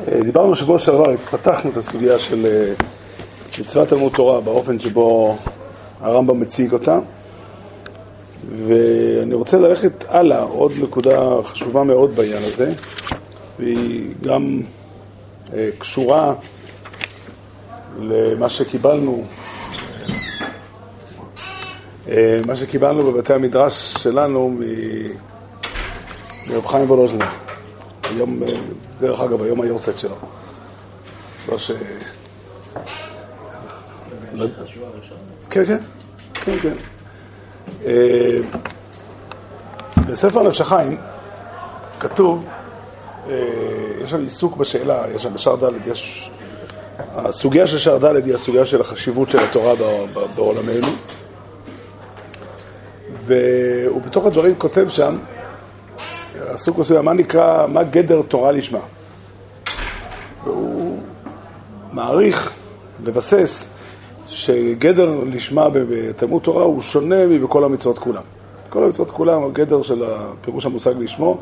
אה, דיברנו בשבוע שעבר, פתחנו את הסוגיה של אה, מצוות תלמוד תורה באופן שבו הרמב"ם מציג אותה, ואני רוצה ללכת הלאה, עוד נקודה חשובה מאוד בעניין הזה, והיא גם אה, קשורה למה שקיבלנו, מה שקיבלנו בבתי המדרש שלנו מרב חיים וולוז'נר. היום, אה, דרך אגב, היום היורצת שלו. לא ש... כן, כן, כן, כן. אה, בספר נפש החיים כתוב, אה, יש שם עיסוק בשאלה, יש שם בשער ד', יש... הסוגיה של שער ד' היא הסוגיה של החשיבות של התורה בעולמנו. ובתוך הדברים כותב שם עסוק מסוים, מה נקרא, מה גדר תורה לשמה. והוא מעריך, מבסס, שגדר לשמה בתלמוד תורה הוא שונה מבכל המצוות כולם. כל המצוות כולם, הגדר של פירוש המושג לשמו,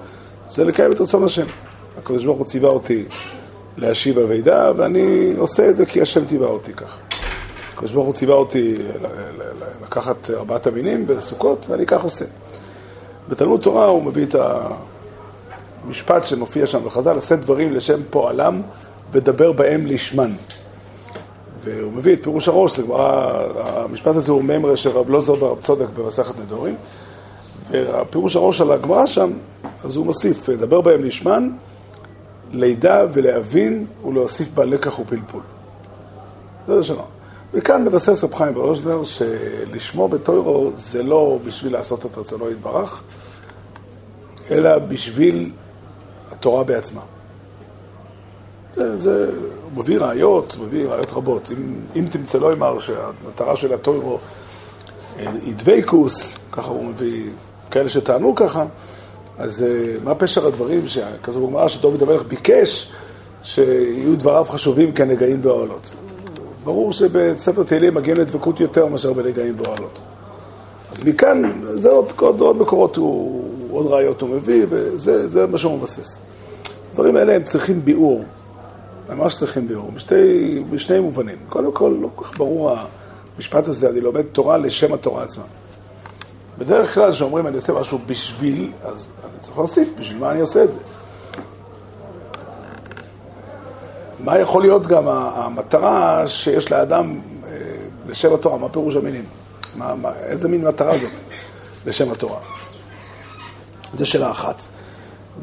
זה לקיים את רצון השם. הקדוש ברוך הוא ציווה אותי להשיב אבידה, ואני עושה את זה כי השם ציווה אותי כך. הקדוש ברוך הוא ציווה אותי לקחת ארבעת המינים בסוכות, ואני כך עושה. בתלמוד תורה הוא מביא את המשפט שמופיע שם בחז"ל, עשה דברים לשם פועלם ודבר בהם לשמן. והוא מביא את פירוש הראש, זה כבר, המשפט הזה הוא ממרה של רב לוזר ברב צודק במסכת נדורים, והפירוש הראש על הגמרא שם, אז הוא מוסיף, דבר בהם לשמן, לידע ולהבין ולהוסיף בה לקח ופלפול. זה ראשונה. וכאן מבסס רב חיים ברושדר שלשמו בתוירו זה לא בשביל לעשות את רצונו יתברך, אלא בשביל התורה בעצמה. זה, זה, הוא מביא ראיות, הוא מביא ראיות רבות. אם, אם תמצא לו אמר שהמטרה של התוירו אה, היא דבייקוס, ככה הוא מביא כאלה שטענו ככה, אז אה, מה פשר הדברים שכתוב בגמרא שדוד המלך ביקש שיהיו דבריו חשובים כנגעים באוהלות. ברור שבספר תהילים מגיעים לדבקות יותר מאשר בנגעים באוהלות. אז מכאן, זה עוד, עוד, עוד מקורות, הוא, עוד ראיות הוא מביא, וזה מה שהוא מבסס. הדברים האלה הם צריכים ביאור, ממש צריכים ביאור, בשתי, בשני מובנים. קודם כל, לא כל כך ברור המשפט הזה, אני לומד תורה לשם התורה עצמה. בדרך כלל כשאומרים אני עושה משהו בשביל, אז אני צריך להוסיף, בשביל מה אני עושה את זה? מה יכול להיות גם המטרה שיש לאדם אה, לשם התורה? מה פירוש המינים? מה, מה, איזה מין מטרה זאת לשם התורה? זו שאלה אחת.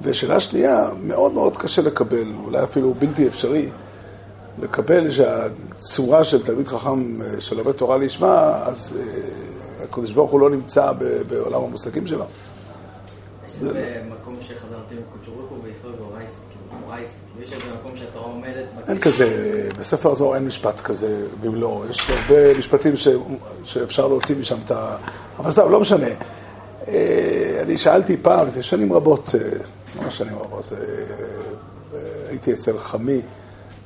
ושאלה שנייה, מאוד מאוד קשה לקבל, אולי אפילו בלתי אפשרי, לקבל שהצורה של תלמיד חכם אה, שלומד תורה לשמה, אז uh, הקדוש ברוך הוא לא נמצא בעולם המושגים שלו. במקום שחזרתי כאילו, ויש איזה מקום שהתורה עומדת... אין כזה, בספר הזוהר אין משפט כזה במלואו, יש הרבה משפטים שאפשר להוציא משם את ה... אבל סתם, לא משנה. אה, אני שאלתי פעם, לפני שנים רבות, אה, ממש שנים רבות, אה, הייתי אצל חמי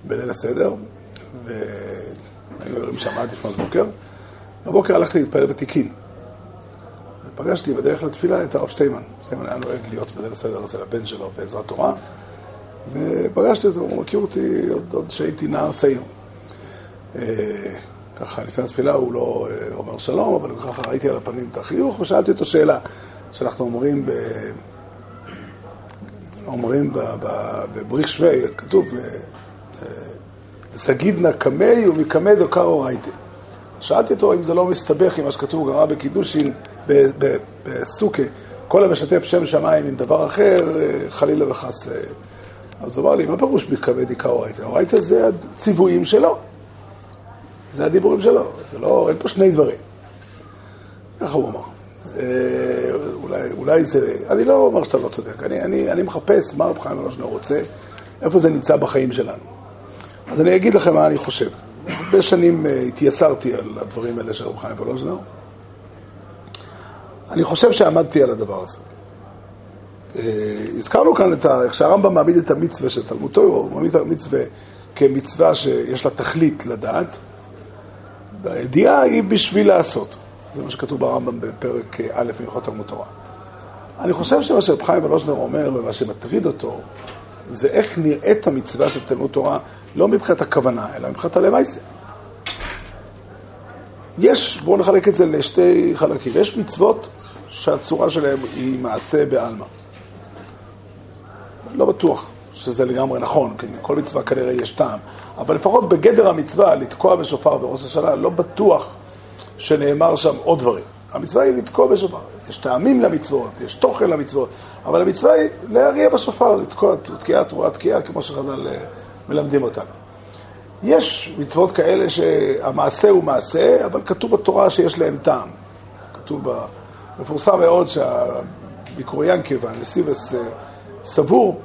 בליל הסדר, והיינו יורים שם עד לפנות בוקר. בבוקר הלכתי להתפלל בתיקין. ופגשתי בדרך לתפילה את הרב שטיימן. שטיימן היה נוהג להיות בליל הסדר אצל הבן שלו בעזרת תורה, ופגשתי אותו, הוא מכיר אותי עוד כשהייתי נער צעיר. ככה לפני התפילה הוא לא אה, אומר שלום, אבל ככה ראיתי על הפנים את החיוך, ושאלתי אותו שאלה שאנחנו אומרים ב... אומרים בבריך שווי, כתוב, סגידנא אה, קמי ומקמי דוקר אורייתא. שאלתי אותו אם זה לא מסתבך עם מה שכתוב גמרא בקידושין, בסוכה, כל המשתף שם שמיים עם דבר אחר, אה, חלילה וחס. אז הוא אמר לי, מה פירוש מקמי דיקה אורייתא? אורייתא זה הציוויים שלו. זה הדיבורים שלו, זה לא, אין פה שני דברים. ככה הוא אמר. אה, אולי, אולי זה, אני לא אומר שאתה לא צודק, אני, אני, אני מחפש מה רב חיים ולוז'נר רוצה, איפה זה נמצא בחיים שלנו. אז אני אגיד לכם מה אני חושב. הרבה שנים אה, התייסרתי על הדברים האלה של רב חיים ולוז'נר. אני חושב שעמדתי על הדבר הזה. אה, הזכרנו כאן את ה... איך שהרמב"ם מעמיד את המצווה של תלמוד תוירו, הוא מעמיד את המצווה כמצווה שיש לה תכלית לדעת, והידיעה היא בשביל לעשות. זה מה שכתוב ברמב"ם בפרק א' מהלכות תלמוד תורה. אני חושב שמה שרב חיים ולוז'נר אומר, ומה שמטריד אותו, זה איך נראית המצווה של תלמוד תורה, לא מבחינת הכוונה, אלא מבחינת הלמייסה. יש, בואו נחלק את זה לשתי חלקים. יש מצוות שהצורה שלהן היא מעשה בעלמא. לא בטוח שזה לגמרי נכון, כי כל מצווה כנראה יש טעם, אבל לפחות בגדר המצווה, לתקוע בשופר בראש השנה, לא בטוח שנאמר שם עוד דברים. המצווה היא לתקוע בשופר. יש טעמים למצוות, יש תוכן למצוות, אבל המצווה היא להריע בשופר, לתקוע תקיעה, תרועה תקיעה, כמו שחז"ל אה, מלמדים אותנו. יש מצוות כאלה שהמעשה הוא מעשה, אבל כתוב בתורה שיש להם טעם. כתוב, מפורסם מאוד שהביקוריאנקה והנסיבס אה, סבור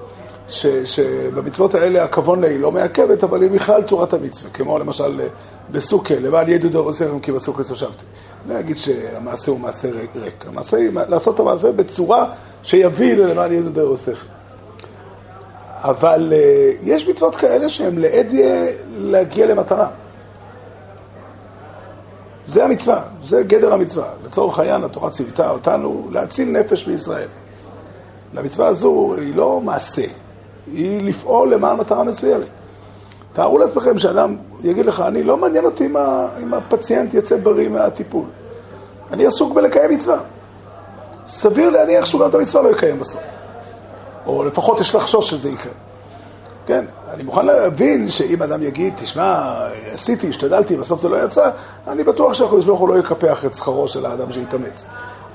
ש, שבמצוות האלה הכבון היא לא מעכבת, אבל היא בכלל צורת המצווה, כמו למשל אה, בסוכה, למען דור עושיכם כי בסוכה ישבתי. לא אגיד שהמעשה הוא מעשה ריק, המעשה היא לעשות את המעשה בצורה שיביא למען ידעו דור עושיכם. אבל uh, יש מצוות כאלה שהן לעד להגיע למטרה. זה המצווה, זה גדר המצווה. לצורך העניין, התורה ציוותה אותנו להציל נפש בישראל. למצווה הזו היא לא מעשה, היא לפעול למען מטרה מסוימת. תארו לעצמכם שאדם יגיד לך, אני לא מעניין אותי אם הפציינט יצא בריא מהטיפול. אני עסוק בלקיים מצווה. סביר להניח שהוא גם את המצווה לא יקיים בסוף. או לפחות יש לחשוש שזה יקרה. כן, אני מוכן להבין שאם אדם יגיד, תשמע, עשיתי, השתדלתי, בסוף זה לא יצא, אני בטוח שהקדוש ברוך הוא לא יקפח את שכרו של האדם שהתאמץ.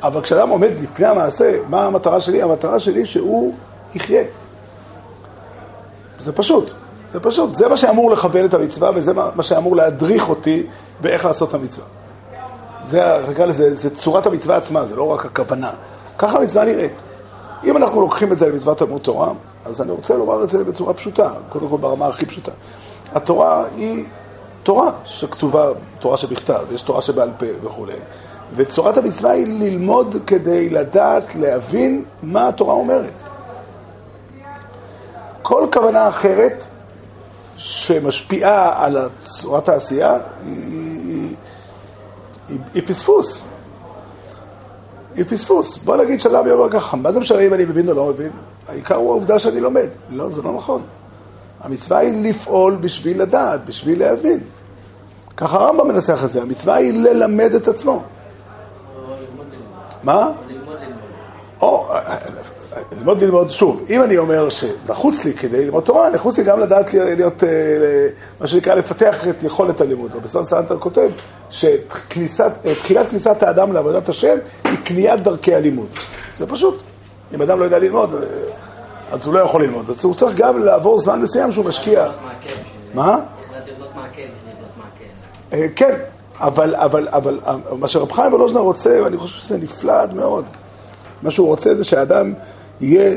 אבל כשאדם עומד לפני המעשה, מה המטרה שלי? המטרה שלי שהוא יחיה. זה פשוט, זה פשוט. זה מה שאמור לכוון את המצווה וזה מה שאמור להדריך אותי באיך לעשות את המצווה. זה, נקרא לזה, זה צורת המצווה עצמה, זה לא רק הכוונה. ככה המצווה נראית. אם אנחנו לוקחים את זה למצוות תלמוד תורה, אז אני רוצה לומר את זה בצורה פשוטה, קודם כל ברמה הכי פשוטה. התורה היא תורה שכתובה, תורה שבכתב, יש תורה שבעל פה וכולי. וצורת המצווה היא ללמוד כדי לדעת, להבין מה התורה אומרת. כל כוונה אחרת שמשפיעה על צורת העשייה היא, היא, היא, היא פספוס. היא פספוס. בוא נגיד שאדם יאמר ככה, מה זה משנה אם אני מבין או לא מבין? העיקר הוא העובדה שאני לומד. לא, זה לא נכון. המצווה היא לפעול בשביל לדעת, בשביל להבין. ככה הרמב"ם מנסח את זה, המצווה היא ללמד את עצמו. מה? או, ללמוד ללמוד, שוב, אם אני אומר שנחוץ לי כדי ללמוד תורה, נחוץ לי גם לדעת להיות, אה, מה שנקרא, לפתח את יכולת הלימוד. רבי ישראל סלנטר כותב שתחילת כניסת האדם לעבודת השם היא קניית דרכי הלימוד. זה פשוט. אם אדם לא יודע ללמוד, אה, אז הוא לא יכול ללמוד. אז הוא צריך גם לעבור זמן מסוים שהוא משקיע. מה? אה, כן, אבל, אבל, אבל מה שרב חיים וולוז'ינר רוצה, ואני חושב שזה נפלא עד מאוד, מה שהוא רוצה זה שהאדם יהיה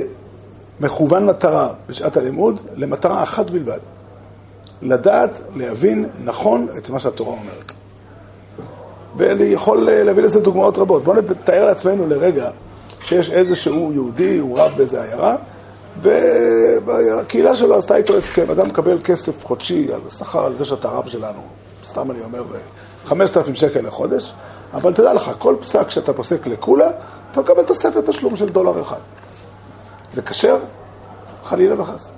מכוון מטרה בשעת הלימוד למטרה אחת בלבד, לדעת, להבין נכון את מה שהתורה אומרת. ואני יכול אה, להביא לזה דוגמאות רבות. בואו נתאר לעצמנו לרגע שיש איזשהו יהודי, הוא רב באיזה עיירה, והקהילה שלו עשתה איתו הסכם, אדם מקבל כסף חודשי על שכר על זה שאתה רב שלנו, סתם אני אומר, 5,000 שקל לחודש, אבל תדע לך, כל פסק שאתה פוסק לכולה, אתה מקבל תוספת תשלום של דולר אחד. זה כשר? חלילה וחס.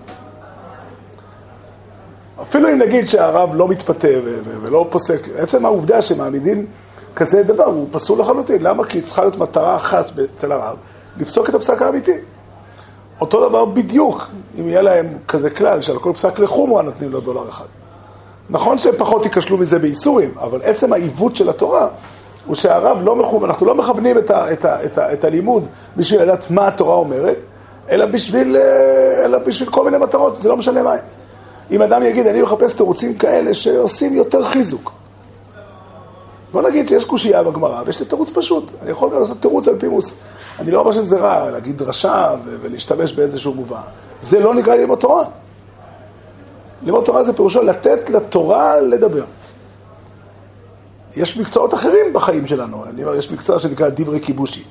אפילו אם נגיד שהרב לא מתפתה ולא פוסק, עצם העובדה שמעמידים כזה דבר הוא פסול לחלוטין. למה? כי צריכה להיות מטרה אחת אצל הרב, לפסוק את הפסק האמיתי. אותו דבר בדיוק, אם יהיה להם כזה כלל שעל כל פסק לחומרה נותנים לו דולר אחד. נכון שהם פחות ייכשלו מזה באיסורים, אבל עצם העיוות של התורה הוא שהרב לא מכוון, אנחנו לא מכוונים את, ה, את, ה, את, ה, את הלימוד בשביל לדעת מה התורה אומרת, אלא בשביל, אה, אלא בשביל כל מיני מטרות, זה לא משנה מה. אם אדם יגיד, אני מחפש תירוצים כאלה שעושים יותר חיזוק. בוא נגיד שיש קושייה בגמרא, ויש לי תירוץ פשוט. אני יכול גם לעשות תירוץ על פימוס. אני לא אומר שזה רע, להגיד דרשה ולהשתמש באיזשהו מובן. זה לא נקרא ללמוד תורה. ללמוד תורה זה פירושו לתת לתורה לדבר. יש מקצועות אחרים בחיים שלנו. אני אומר, יש מקצוע שנקרא דברי כיבושי.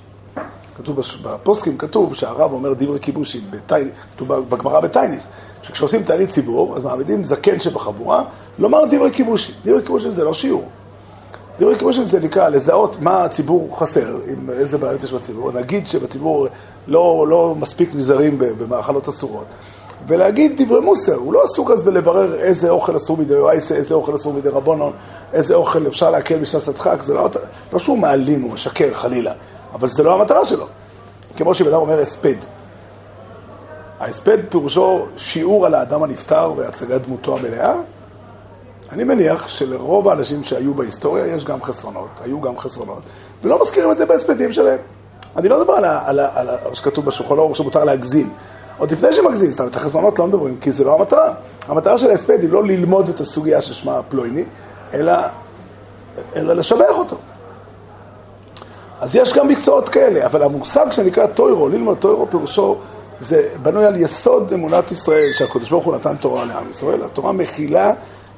כתוב בפוסקים, כתוב שהרב אומר דברי כיבושי, כתוב בגמרא בטייניס, שכשעושים תענית ציבור, אז מעמידים זקן שבחבורה, לומר דברי כיבושי. דברי כיבושי זה לא שיעור. דברי כיבושי זה נקרא לזהות מה הציבור חסר, עם איזה בעיות יש בציבור. נגיד שבציבור לא, לא מספיק נזהרים במאכלות אסורות. ולהגיד דברי מוסר. הוא לא עסוק אז בלברר איזה אוכל אסור מדי וייסה, איזה אוכל אסור מדי רבונון, איזה אוכל אפשר להקל בשנת הדחק, זה לא, לא שהוא מעלים, הוא משקר חלילה, אבל זה לא המטרה שלו. כמו שבן אדם אומר הספד. ההספד פירושו שיעור על האדם הנפטר והצגת דמותו המלאה. אני מניח שלרוב האנשים שהיו בהיסטוריה יש גם חסרונות, היו גם חסרונות, ולא מזכירים את זה בהספדים שלהם. אני לא מדבר על, על שכתוב בשולחן אור שמותר להגזים. עוד לפני שמגזים, אומרת, את החסרונות לא מדברים, כי זה לא המטרה. המטרה של ההספד היא לא ללמוד את הסוגיה ששמה פלויני, אלא, אלא לשבח אותו. אז יש גם מקצועות כאלה, אבל המושג שנקרא טוירו, ללמוד טוירו פירושו, זה בנוי על יסוד אמונת ישראל, שהקדוש ברוך הוא נתן תורה לעם ישראל. התורה מכילה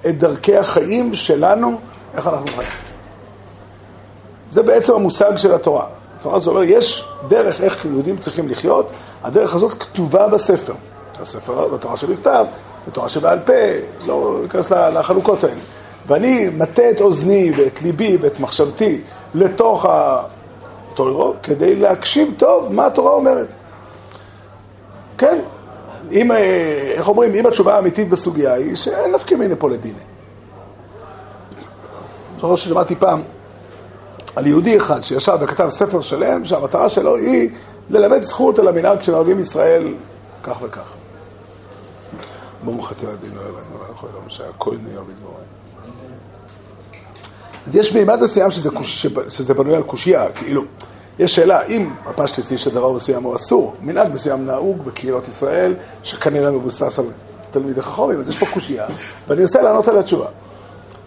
את דרכי החיים שלנו, איך אנחנו חיים. זה בעצם המושג של התורה. התורה הזו לא, יש דרך איך יהודים צריכים לחיות, הדרך הזאת כתובה בספר. הספר, בתורה שבכתב, בתורה שבעל פה, לא ניכנס לחלוקות האלה. ואני מטה את אוזני ואת ליבי ואת מחשבתי לתוך התוירו כדי להקשיב טוב מה התורה אומרת. כן, אם, אה, איך אומרים, אם התשובה האמיתית בסוגיה היא שאין נפקא מיני פה לדיני. זוכר ששמעתי פעם על יהודי אחד שישב וכתב ספר שלם שהמטרה שלו היא ללמד זכות על המנהג שנוהגים ישראל כך וכך. ברוך אתה אדינו אלינו, ויכול לומר שהכל נהיה בדבורנו. אז יש מימד מסוים שזה, שזה בנוי על קושייה, כאילו, יש שאלה, אם הפשטיס של דבר מסוים הוא אסור, מנהג מסוים נהוג בקהילות ישראל, שכנראה מבוסס על תלמידי חכמים, אז יש פה קושייה, ואני אנסה לענות על התשובה.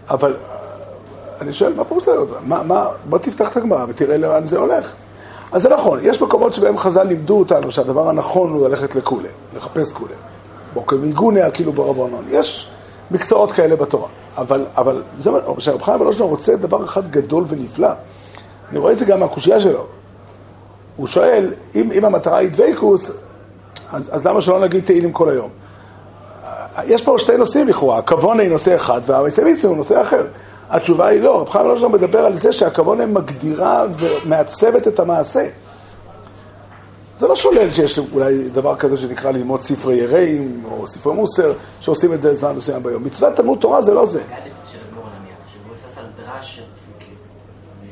אבל אני שואל, מה פירוש לענות? בוא תפתח את הגמרא ותראה לאן זה הולך. אז זה נכון, יש מקומות שבהם חז"ל לימדו אותנו שהדבר הנכון הוא ללכת לכולי, לחפש כולי. בו כמיגוניה כאילו ברבנון. יש מקצועות כאלה בתורה. אבל, אבל זה מה שרב חיים ולושנו רוצה דבר אחד גדול ונפלא. אני רואה את זה גם מהקושייה שלו. הוא שואל, אם, אם המטרה היא דבייקוס, אז, אז למה שלא נגיד תהילים כל היום? יש פה שתי נושאים לכאורה, הכוונה היא נושא אחד והמסמיסיה הוא נושא אחר. התשובה היא לא, רב חיים ולושנו מדבר על זה שהכוונה מגדירה ומעצבת את המעשה. זה לא שולל שיש אולי דבר כזה שנקרא ללמוד ספרי יראים או ספרי מוסר, שעושים את זה זמן מסוים ביום. מצוות תלמוד תורה זה לא זה.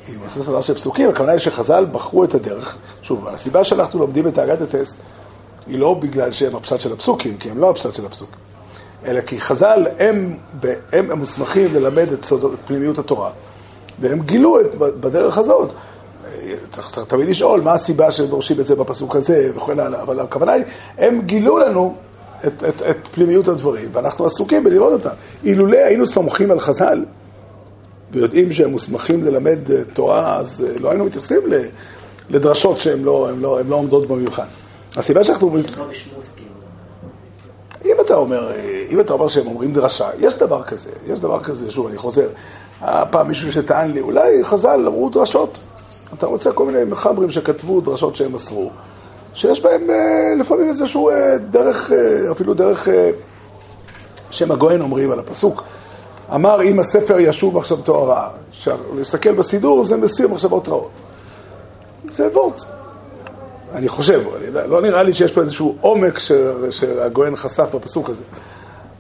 היא מבוססת על דרש של פסוקים, הכוונה היא שחז"ל בחרו את הדרך. שוב, הסיבה שאנחנו לומדים את האגדת הטסט היא לא בגלל שהם הפשט של הפסוקים, כי הם לא הפשט של הפסוקים, אלא כי חז"ל הם, הם, הם מוסמכים ללמד את, סוד, פנימיות התורה, והם גילו את, בדרך הזאת. צריך תמיד לשאול מה הסיבה שדורשים את זה בפסוק הזה וכן הלאה, אבל הכוונה היא, הם גילו לנו את, את, את פנימיות הדברים, ואנחנו עסוקים בלראות אותם. אילולא היינו סומכים על חז"ל, ויודעים שהם מוסמכים ללמד תורה, אז אה, לא היינו מתייחסים לדרשות שהן לא, לא, לא עומדות במבחן. הסיבה שאנחנו אומרים... לא. אם אתה אומר, אה, אם אתה אומר שהם אומרים דרשה, יש דבר כזה, יש דבר כזה, שוב, אני חוזר. הפעם מישהו שטען לי, אולי חז"ל אמרו דרשות. אתה רוצה כל מיני מחברים שכתבו דרשות שהם מסרו, שיש בהם אה, לפעמים איזשהו אה, דרך, אה, אפילו דרך שם הגויין אומרים על הפסוק. אמר אם הספר ישוב מחשבתו הרעה. להסתכל בסידור זה מסיר מחשבות רעות. זה וורט. אני חושב, לא נראה לי שיש פה איזשהו עומק שהגויין חשף בפסוק הזה.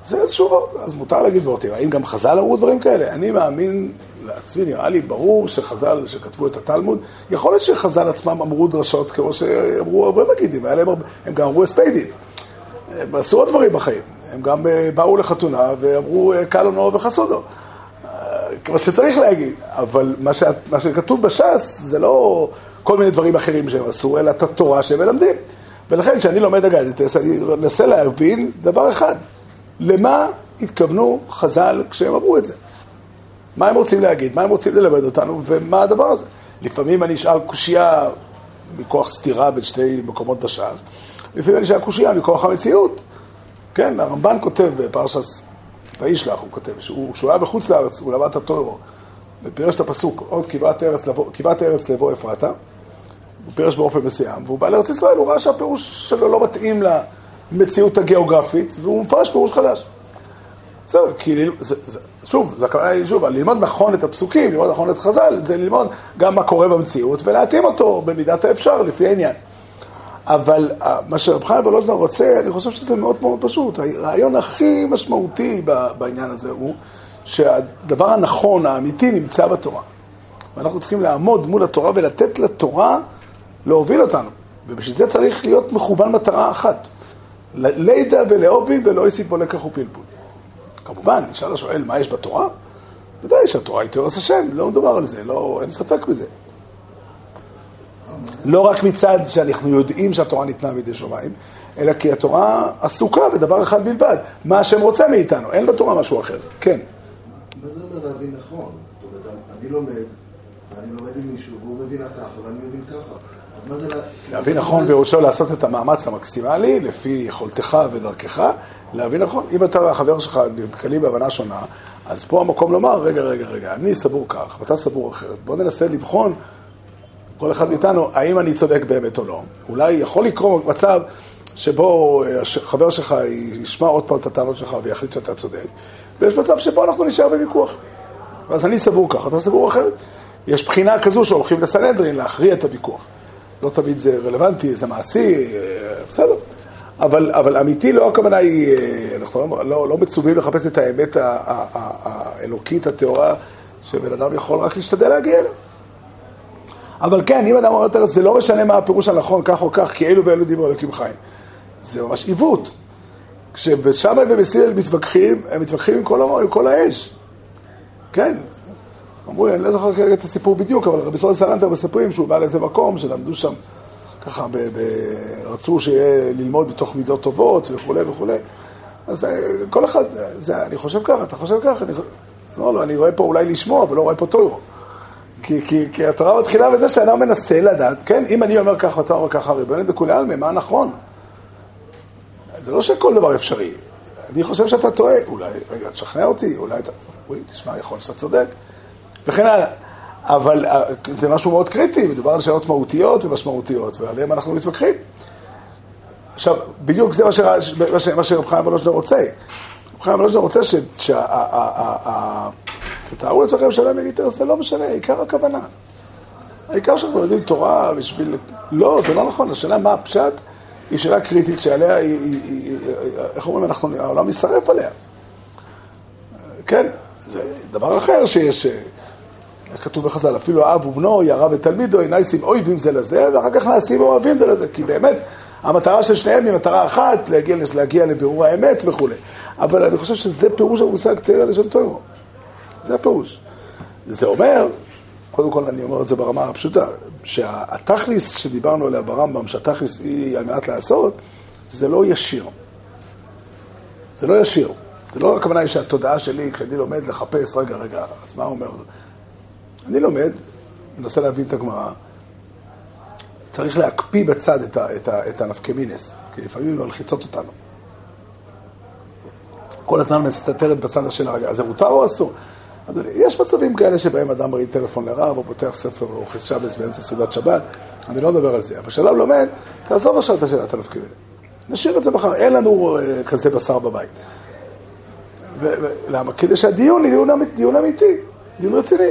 זה איזשהו אז מותר להגיד וורטים. האם גם חז"ל אמרו דברים כאלה? אני מאמין לעצמי נראה לי ברור שחז"ל, שכתבו את התלמוד, יכול להיות שחז"ל עצמם אמרו דרשות כמו שאמרו הרבה מגידים, להם, הם גם אמרו הספיידים. הם עשו עוד דברים בחיים. הם גם אה, באו לחתונה ואמרו אה, קלונו וחסודו. אה, כמו שצריך להגיד, אבל מה, ש... מה שכתוב בש"ס זה לא כל מיני דברים אחרים שהם עשו, אלא את התורה שהם מלמדים. ולכן כשאני לומד אגדתס, אני מנסה להבין דבר אחד, למה התכוונו חז"ל כשהם אמרו את זה. מה הם רוצים להגיד, מה הם רוצים ללמד אותנו, ומה הדבר הזה. לפעמים אני אשאל קושייה מכוח סתירה בין שני מקומות בש"ס, לפעמים אני אשאל קושייה מכוח המציאות. כן, הרמב"ן כותב בפרשת וישלח, הוא כותב, שהוא, שהוא היה בחוץ לארץ, הוא למד את הטוירו, ופירש את הפסוק, עוד כבעת ארץ לבוא, לבוא אפרתה, הוא פירש באופן מסוים, והוא בא לארץ ישראל, הוא ראה שהפירוש שלו לא מתאים למציאות הגיאוגרפית, והוא מפרש פירוש חדש. בסדר, כי שוב, זה הכוונה היא שוב, ללמוד נכון את הפסוקים, ללמוד נכון את חז"ל, זה ללמוד גם מה קורה במציאות ולהתאים אותו במידת האפשר לפי העניין. אבל אה, מה שרב חיים ולוז'נר רוצה, אני חושב שזה מאוד מאוד פשוט. הרעיון הכי משמעותי בעניין הזה הוא שהדבר הנכון, האמיתי, נמצא בתורה. ואנחנו צריכים לעמוד מול התורה ולתת לתורה להוביל אותנו. ובשביל זה צריך להיות מכוון מטרה אחת. לידע ולאובי בו לקח ופלפול. כמובן, נשאל השואל, מה יש בתורה? ודאי שהתורה היא תיאורס השם, לא מדובר על זה, לא, אין ספק בזה. לא רק מצד שאנחנו יודעים שהתורה ניתנה בידי שמיים, אלא כי התורה עסוקה בדבר אחד בלבד, מה השם רוצה מאיתנו, אין בתורה משהו אחר. כן. מה זה אומר להבין נכון? אני לומד, ואני לומד עם מישהו, והוא מבין ככה, ואני מבין ככה. להבין נכון פירושו לעשות את המאמץ המקסימלי לפי יכולתך ודרכך, להבין נכון. אם אתה והחבר שלך נתקלים בהבנה שונה, אז פה המקום לומר, רגע, רגע, רגע, אני סבור כך ואתה סבור אחרת. בוא ננסה לבחון, כל אחד מאיתנו, האם אני צודק באמת או לא. אולי יכול לקרות מצב שבו חבר שלך ישמע עוד פעם את הטענות שלך ויחליט שאתה צודק, ויש מצב שבו אנחנו נשאר בוויכוח. אז אני סבור כך, אתה סבור אחרת. יש בחינה כזו שהולכים לסנהדרין להכריע את הוויכוח. לא תמיד זה רלוונטי, זה מעשי, אה, בסדר. אבל, אבל אמיתי לא הכוונה היא, אה, אנחנו לא, לא, לא מצווים לחפש את האמת האלוקית, הטהורה, שבן אדם יכול רק להשתדל להגיע אליה. אבל כן, אם אדם אומר יותר, זה לא משנה מה הפירוש הנכון, כך או כך, כי אלו ואלו דיברו אלוקים חיים. זה ממש עיוות. כשבשמאי ובסילל מתווכחים, הם מתווכחים עם כל, עם כל האש. כן, אמרו לי, אני לא זוכר כרגע את הסיפור בדיוק, אבל רבי סורי סלנטר מספרים שהוא בא לאיזה מקום שלמדו שם, ככה, ב- ב- רצו שיהיה ללמוד בתוך מידות טובות וכולי וכולי. אז אה, כל אחד, זה, אני חושב ככה, אתה חושב ככה, אני, לא, לא, אני רואה פה אולי לשמוע, אבל לא רואה פה טוב. כי, כי, כי התורה מתחילה בזה שאדם מנסה לדעת, כן, אם אני אומר ככה, אתה אומר ככה, ריבונו דכולי עלמי, מה נכון? זה לא שכל דבר אפשרי. אני חושב שאתה טועה, אולי, רגע, תשכנע אותי, אולי אתה, אוי, תשמע, יכול להיות שאתה צודק. וכן הלאה. אבל אה, זה משהו מאוד קריטי, מדובר על שאלות מהותיות ומשמעותיות, ועליהן אנחנו מתווכחים. עכשיו, בדיוק זה מה שרב חיים ולוז'נר רוצה. רב חיים ולוז'נר רוצה שתתארו לעצמכם שלם יגיטר, זה לא משנה, עיקר הכוונה. העיקר שאנחנו יודעים תורה בשביל... לא, זה לא נכון, השאלה מה הפשט היא שאלה קריטית שעליה, איך אומרים, אנחנו, העולם יישרף עליה. כן, זה דבר אחר שיש... איך כתוב בחז"ל, אפילו האב ובנו, ירה ותלמידו, נעשים אויבים זה לזה, ואחר כך נעשים אוהבים זה לזה, כי באמת, המטרה של שניהם היא מטרה אחת, להגיע, להגיע לבירור האמת וכו'. אבל אני חושב שזה פירוש המושג תראה לשם טוב. זה הפירוש. זה אומר, קודם כל אני אומר את זה ברמה הפשוטה, שהתכליס שדיברנו עליה ברמב"ם, שהתכליס היא על מנת לעשות, זה לא ישיר. זה לא ישיר. זה לא הכוונה היא שהתודעה שלי, כשאני לומד לחפש, רגע, רגע, אז מה אומר? אני לומד, מנסה להבין את הגמרא, צריך להקפיא בצד את, ה, את, ה, את הנפקמינס, כי לפעמים הן מלחיצות אותנו. כל הזמן מסתתרת בצד השני, רגע, אז זה מותר או אסור? אדוני, יש מצבים כאלה שבהם אדם מרים טלפון לרב, או פותח ספר, או אוכל שבס באמצע סעודת שבת, אני לא מדבר על זה. אבל כשאדם לומד, תעזוב עכשיו את השאלת הנפקמינס. נשאיר את זה מחר, אין לנו uh, כזה בשר בבית. למה? כדי שהדיון יהיה דיון, דיון אמיתי, דיון רציני.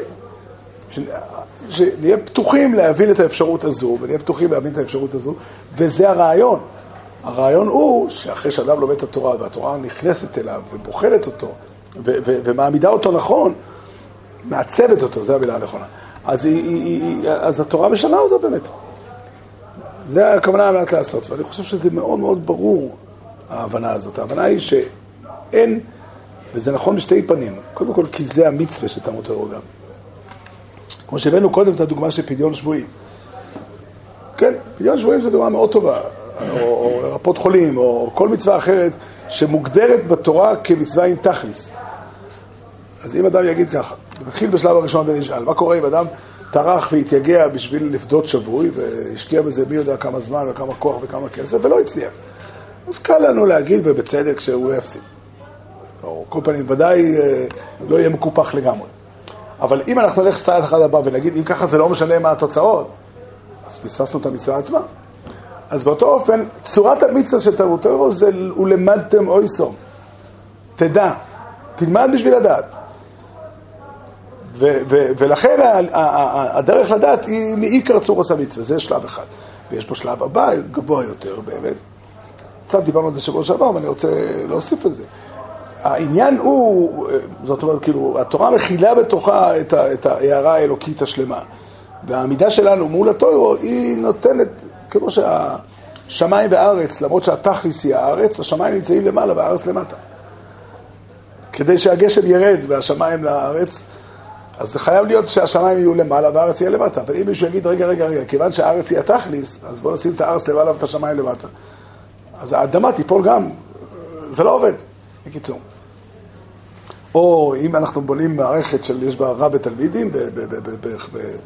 שנהיה פתוחים להבין את האפשרות הזו, ונהיה פתוחים להבין את האפשרות הזו, וזה הרעיון. הרעיון הוא שאחרי שאדם לומד את התורה, והתורה נכנסת אליו ובוחנת אותו, ו- ו- ומעמידה אותו נכון, מעצבת אותו, זו המילה הנכונה. אז, היא, היא, היא, אז התורה משנה אותו באמת. זה הכוונה על מנת לעשות, ואני חושב שזה מאוד מאוד ברור, ההבנה הזאת. ההבנה היא שאין, וזה נכון בשתי פנים. קודם כל, כי זה המצווה תלמוד תורה גם. כמו שהבאנו קודם את הדוגמה של פדיון שבויים. כן, פדיון שבויים זו דוגמה מאוד טובה, או, לרפות חולים, או כל מצווה אחרת שמוגדרת בתורה כמצווה עם תכלס. אז אם אדם יגיד ככה, נתחיל בשלב הראשון ונשאל, מה קורה אם אדם טרח והתייגע בשביל לפדות שבוי, והשקיע בזה מי יודע כמה זמן וכמה כוח וכמה כסף, ולא הצליח. אז קל לנו להגיד, ובצדק, שהוא יפסיד. או כל פנים, ודאי אה, לא יהיה מקופח לגמרי. אבל אם אנחנו נלך צעד אחד הבא ונגיד, אם ככה זה לא משנה מה התוצאות, אז פספסנו את המצווה עצמה. אז באותו אופן, צורת המצווה של תורה זה ולמדתם אויסום. תדע, תלמד בשביל לדעת. ולכן הדרך לדעת היא מעיקר צורס המצווה, זה שלב אחד. ויש פה שלב הבא גבוה יותר באמת. קצת דיברנו על זה שבוע שעבר, ואני רוצה להוסיף על זה. העניין הוא, זאת אומרת, כאילו, התורה מכילה בתוכה את, ה, את ההערה האלוקית השלמה. והעמידה שלנו מול הטוירו היא נותנת, כמו שהשמיים והארץ, למרות שהתכליס היא הארץ, השמיים נמצאים למעלה והארץ למטה. כדי שהגשם ירד והשמיים לארץ, אז זה חייב להיות שהשמיים יהיו למעלה והארץ יהיה למטה. אבל אם מישהו יגיד, רגע, רגע, רגע, כיוון שהארץ היא התכליס, אז בואו נשים את הארץ למעלה ואת השמיים למטה. אז האדמה תיפול גם, זה לא עובד, בקיצור. או אם אנחנו בונים מערכת שיש בה רב בתלמידים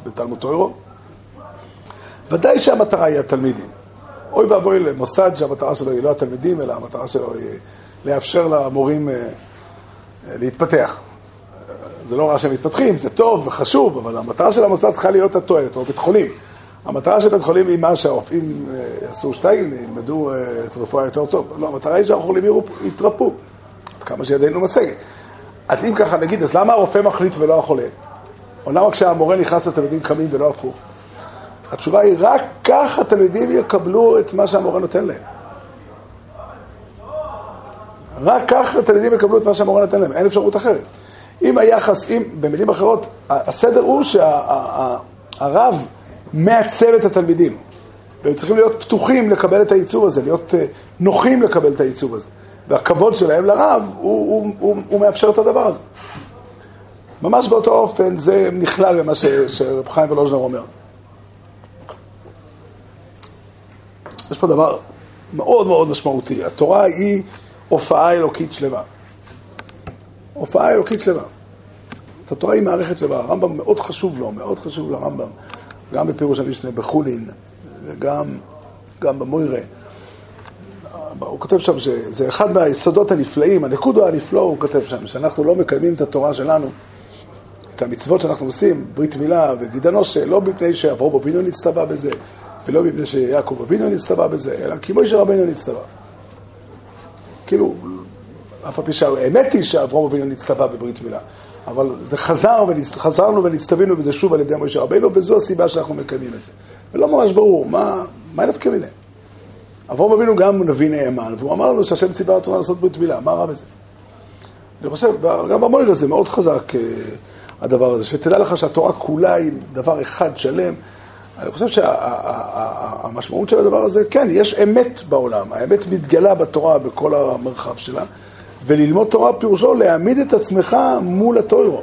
בתלמוד טוירו, ודאי שהמטרה היא התלמידים. אוי ואבוי למוסד שהמטרה שלו היא לא התלמידים, אלא המטרה שלו היא לאפשר למורים אה, להתפתח. זה לא רע שהם מתפתחים, זה טוב וחשוב, אבל המטרה של המוסד צריכה להיות התועלת, או בית חולים. המטרה של בית חולים היא מה שהרופאים אה, יעשו שטייגן, ילמדו אה, את הרפואה יותר טוב. לא, המטרה היא שהחולים יתרפאו, כמה שידינו משגת. אז אם ככה נגיד, אז למה הרופא מחליט ולא החולה? או למה כשהמורה נכנס לתלמידים קמים ולא הפוך? התשובה היא, רק כך התלמידים יקבלו את מה שהמורה נותן להם. רק כך התלמידים יקבלו את מה שהמורה נותן להם, אין אפשרות אחרת. אם היחס, אם, במילים אחרות, הסדר הוא שהרב מעצב את התלמידים, והם צריכים להיות פתוחים לקבל את העיצוב הזה, להיות אה, נוחים לקבל את העיצוב הזה. והכבוד שלהם לרב, הוא, הוא, הוא, הוא מאפשר את הדבר הזה. ממש באותו אופן זה נכלל במה שרב חיים ולוז'נר אומר. יש פה דבר מאוד מאוד משמעותי. התורה היא הופעה אלוקית שלמה. הופעה אלוקית שלמה. התורה היא מערכת שלמה. הרמב"ם מאוד חשוב לו, מאוד חשוב לרמב"ם, גם בפירוש המשנה בחולין, וגם גם במוירה. הוא כותב שם שזה אחד מהיסודות הנפלאים, הנקודו הנפלא, הוא כותב שם, שאנחנו לא מקיימים את התורה שלנו, את המצוות שאנחנו עושים, ברית מילה וגידנושה, לא מפני שאברהם אבינו נצטווה בזה, ולא מפני שיעקב אבינו נצטווה בזה, אלא כי מוישה רבינו נצטווה. כאילו, אף על פי שהאמת היא שאברהם אבינו נצטווה בברית מילה, אבל זה חזר, וחזרנו ונצטווינו בזה שוב על ידי מוישה רבינו, וזו הסיבה שאנחנו מקיימים את זה. ולא ממש ברור, מה, מה נפקא מיניהם? אברהם אבינו גם נביא נאמן, והוא אמר לנו שהשם ציווה אותנו לעשות ברית מילה, מה רע בזה? אני חושב, גם במויר הזה מאוד חזק אה, הדבר הזה, שתדע לך שהתורה כולה היא דבר אחד שלם. אני חושב שהמשמעות של הדבר הזה, כן, יש אמת בעולם, האמת מתגלה בתורה בכל המרחב שלה, וללמוד תורה פירושו להעמיד את עצמך מול הטוירו.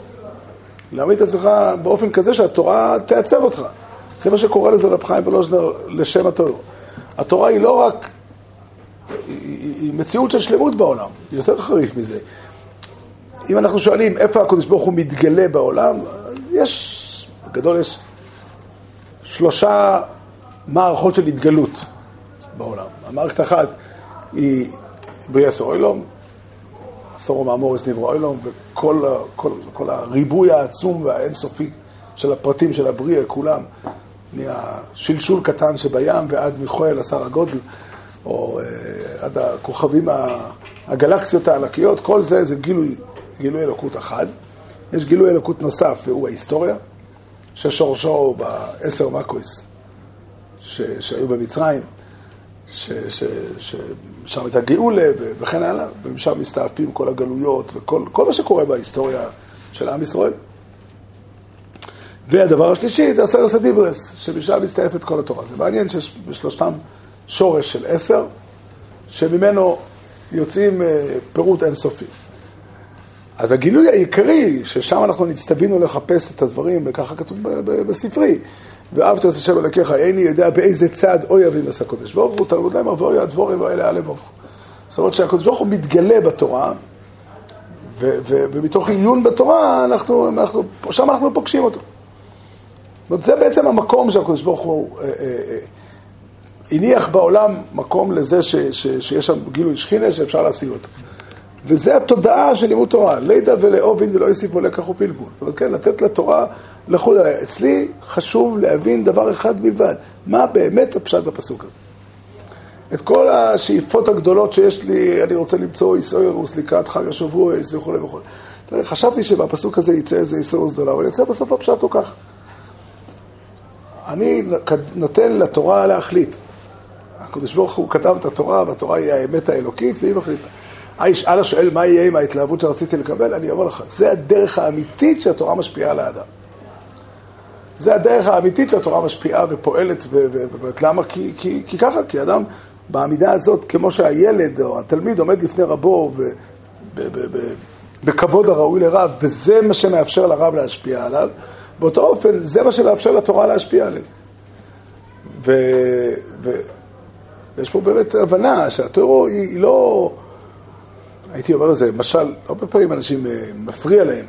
להעמיד את עצמך באופן כזה שהתורה תעצב אותך. זה מה שקורא לזה רב חיים ולוז'נר לשם הטוירו. התורה היא לא רק, היא, מציאות של שלמות בעולם, היא יותר חריף מזה. אם אנחנו שואלים איפה הקדוש ברוך הוא מתגלה בעולם, יש, בגדול יש שלושה מערכות של התגלות בעולם. המערכת האחת היא בריאה סורוילום, סורו מאמוריס נברא אילום, וכל כל, כל הריבוי העצום והאינסופי של הפרטים של הבריאה, כולם. מהשלשול קטן שבים ועד מיכואל, עשר הגודל, או uh, עד הכוכבים, הגלקסיות הענקיות, כל זה זה גילוי, גילוי אלוקות אחד. יש גילוי אלוקות נוסף, והוא ההיסטוריה, ששורשו בעשר מקויס שהיו במצרים, ששם הייתה גאולה וכן הלאה, ומשם מסתעפים כל הגלויות וכל מה שקורה בהיסטוריה של עם ישראל. והדבר השלישי זה הסרס הדיברס, שמשם מסתעפת כל התורה. זה מעניין שיש בשלושתם שורש של עשר, שממנו יוצאים אה, פירוט אינסופי. אז הגילוי העיקרי, ששם אנחנו נצטווינו לחפש את הדברים, וככה כתוב בספרי, ואהבת את השם אלוקיך, איני יודע באיזה צד אוי אבי עשה קודש ברוך הוא, תלמוד להם ואוי הדבורים האלה א' ברוך זאת אומרת שהקדוש ברוך הוא מתגלה בתורה, ומתוך עיון בתורה, אנחנו, אנחנו, שם אנחנו פוגשים אותו. אומרת, זה בעצם המקום שהקדוש ברוך הוא אה, אה, אה, הניח בעולם מקום לזה ש, ש, שיש שם גילוי שכינה שאפשר להשיג אותו. וזה התודעה של לימוד תורה, לידע ולאובין ולא יוסיף עולה כך ופלפול. זאת אומרת, כן, לתת לתורה לחוד עליה. אצלי חשוב להבין דבר אחד בלבד, מה באמת הפשט בפסוק הזה. את כל השאיפות הגדולות שיש לי, אני רוצה למצוא איסאוירוס לקראת חג השבוע וכו' וכו'. חשבתי שבפסוק הזה יצא איזה איסאוירוס גדולה, אבל יצא בסוף הפשט הוא כך. אני נותן לתורה להחליט. הקדוש ברוך הוא כתב את התורה, והתורה היא האמת האלוקית, והיא מחליטה. ישאל השואל מה יהיה עם ההתלהבות שרציתי לקבל, אני אומר לך, זה הדרך האמיתית שהתורה משפיעה על האדם. זה הדרך האמיתית שהתורה משפיעה ופועלת, ובאמת, למה? כי, כי, כי ככה, כי אדם בעמידה הזאת, כמו שהילד או התלמיד עומד לפני רבו ו, ב, ב, ב, בכבוד הראוי לרב, וזה מה שמאפשר לרב להשפיע עליו, באותו אופן, זה מה שמאפשר לתורה להשפיע עליהם. ויש פה באמת הבנה שהטרור היא, היא לא... הייתי אומר לזה, משל, הרבה פעמים אנשים אה, מפריע להם,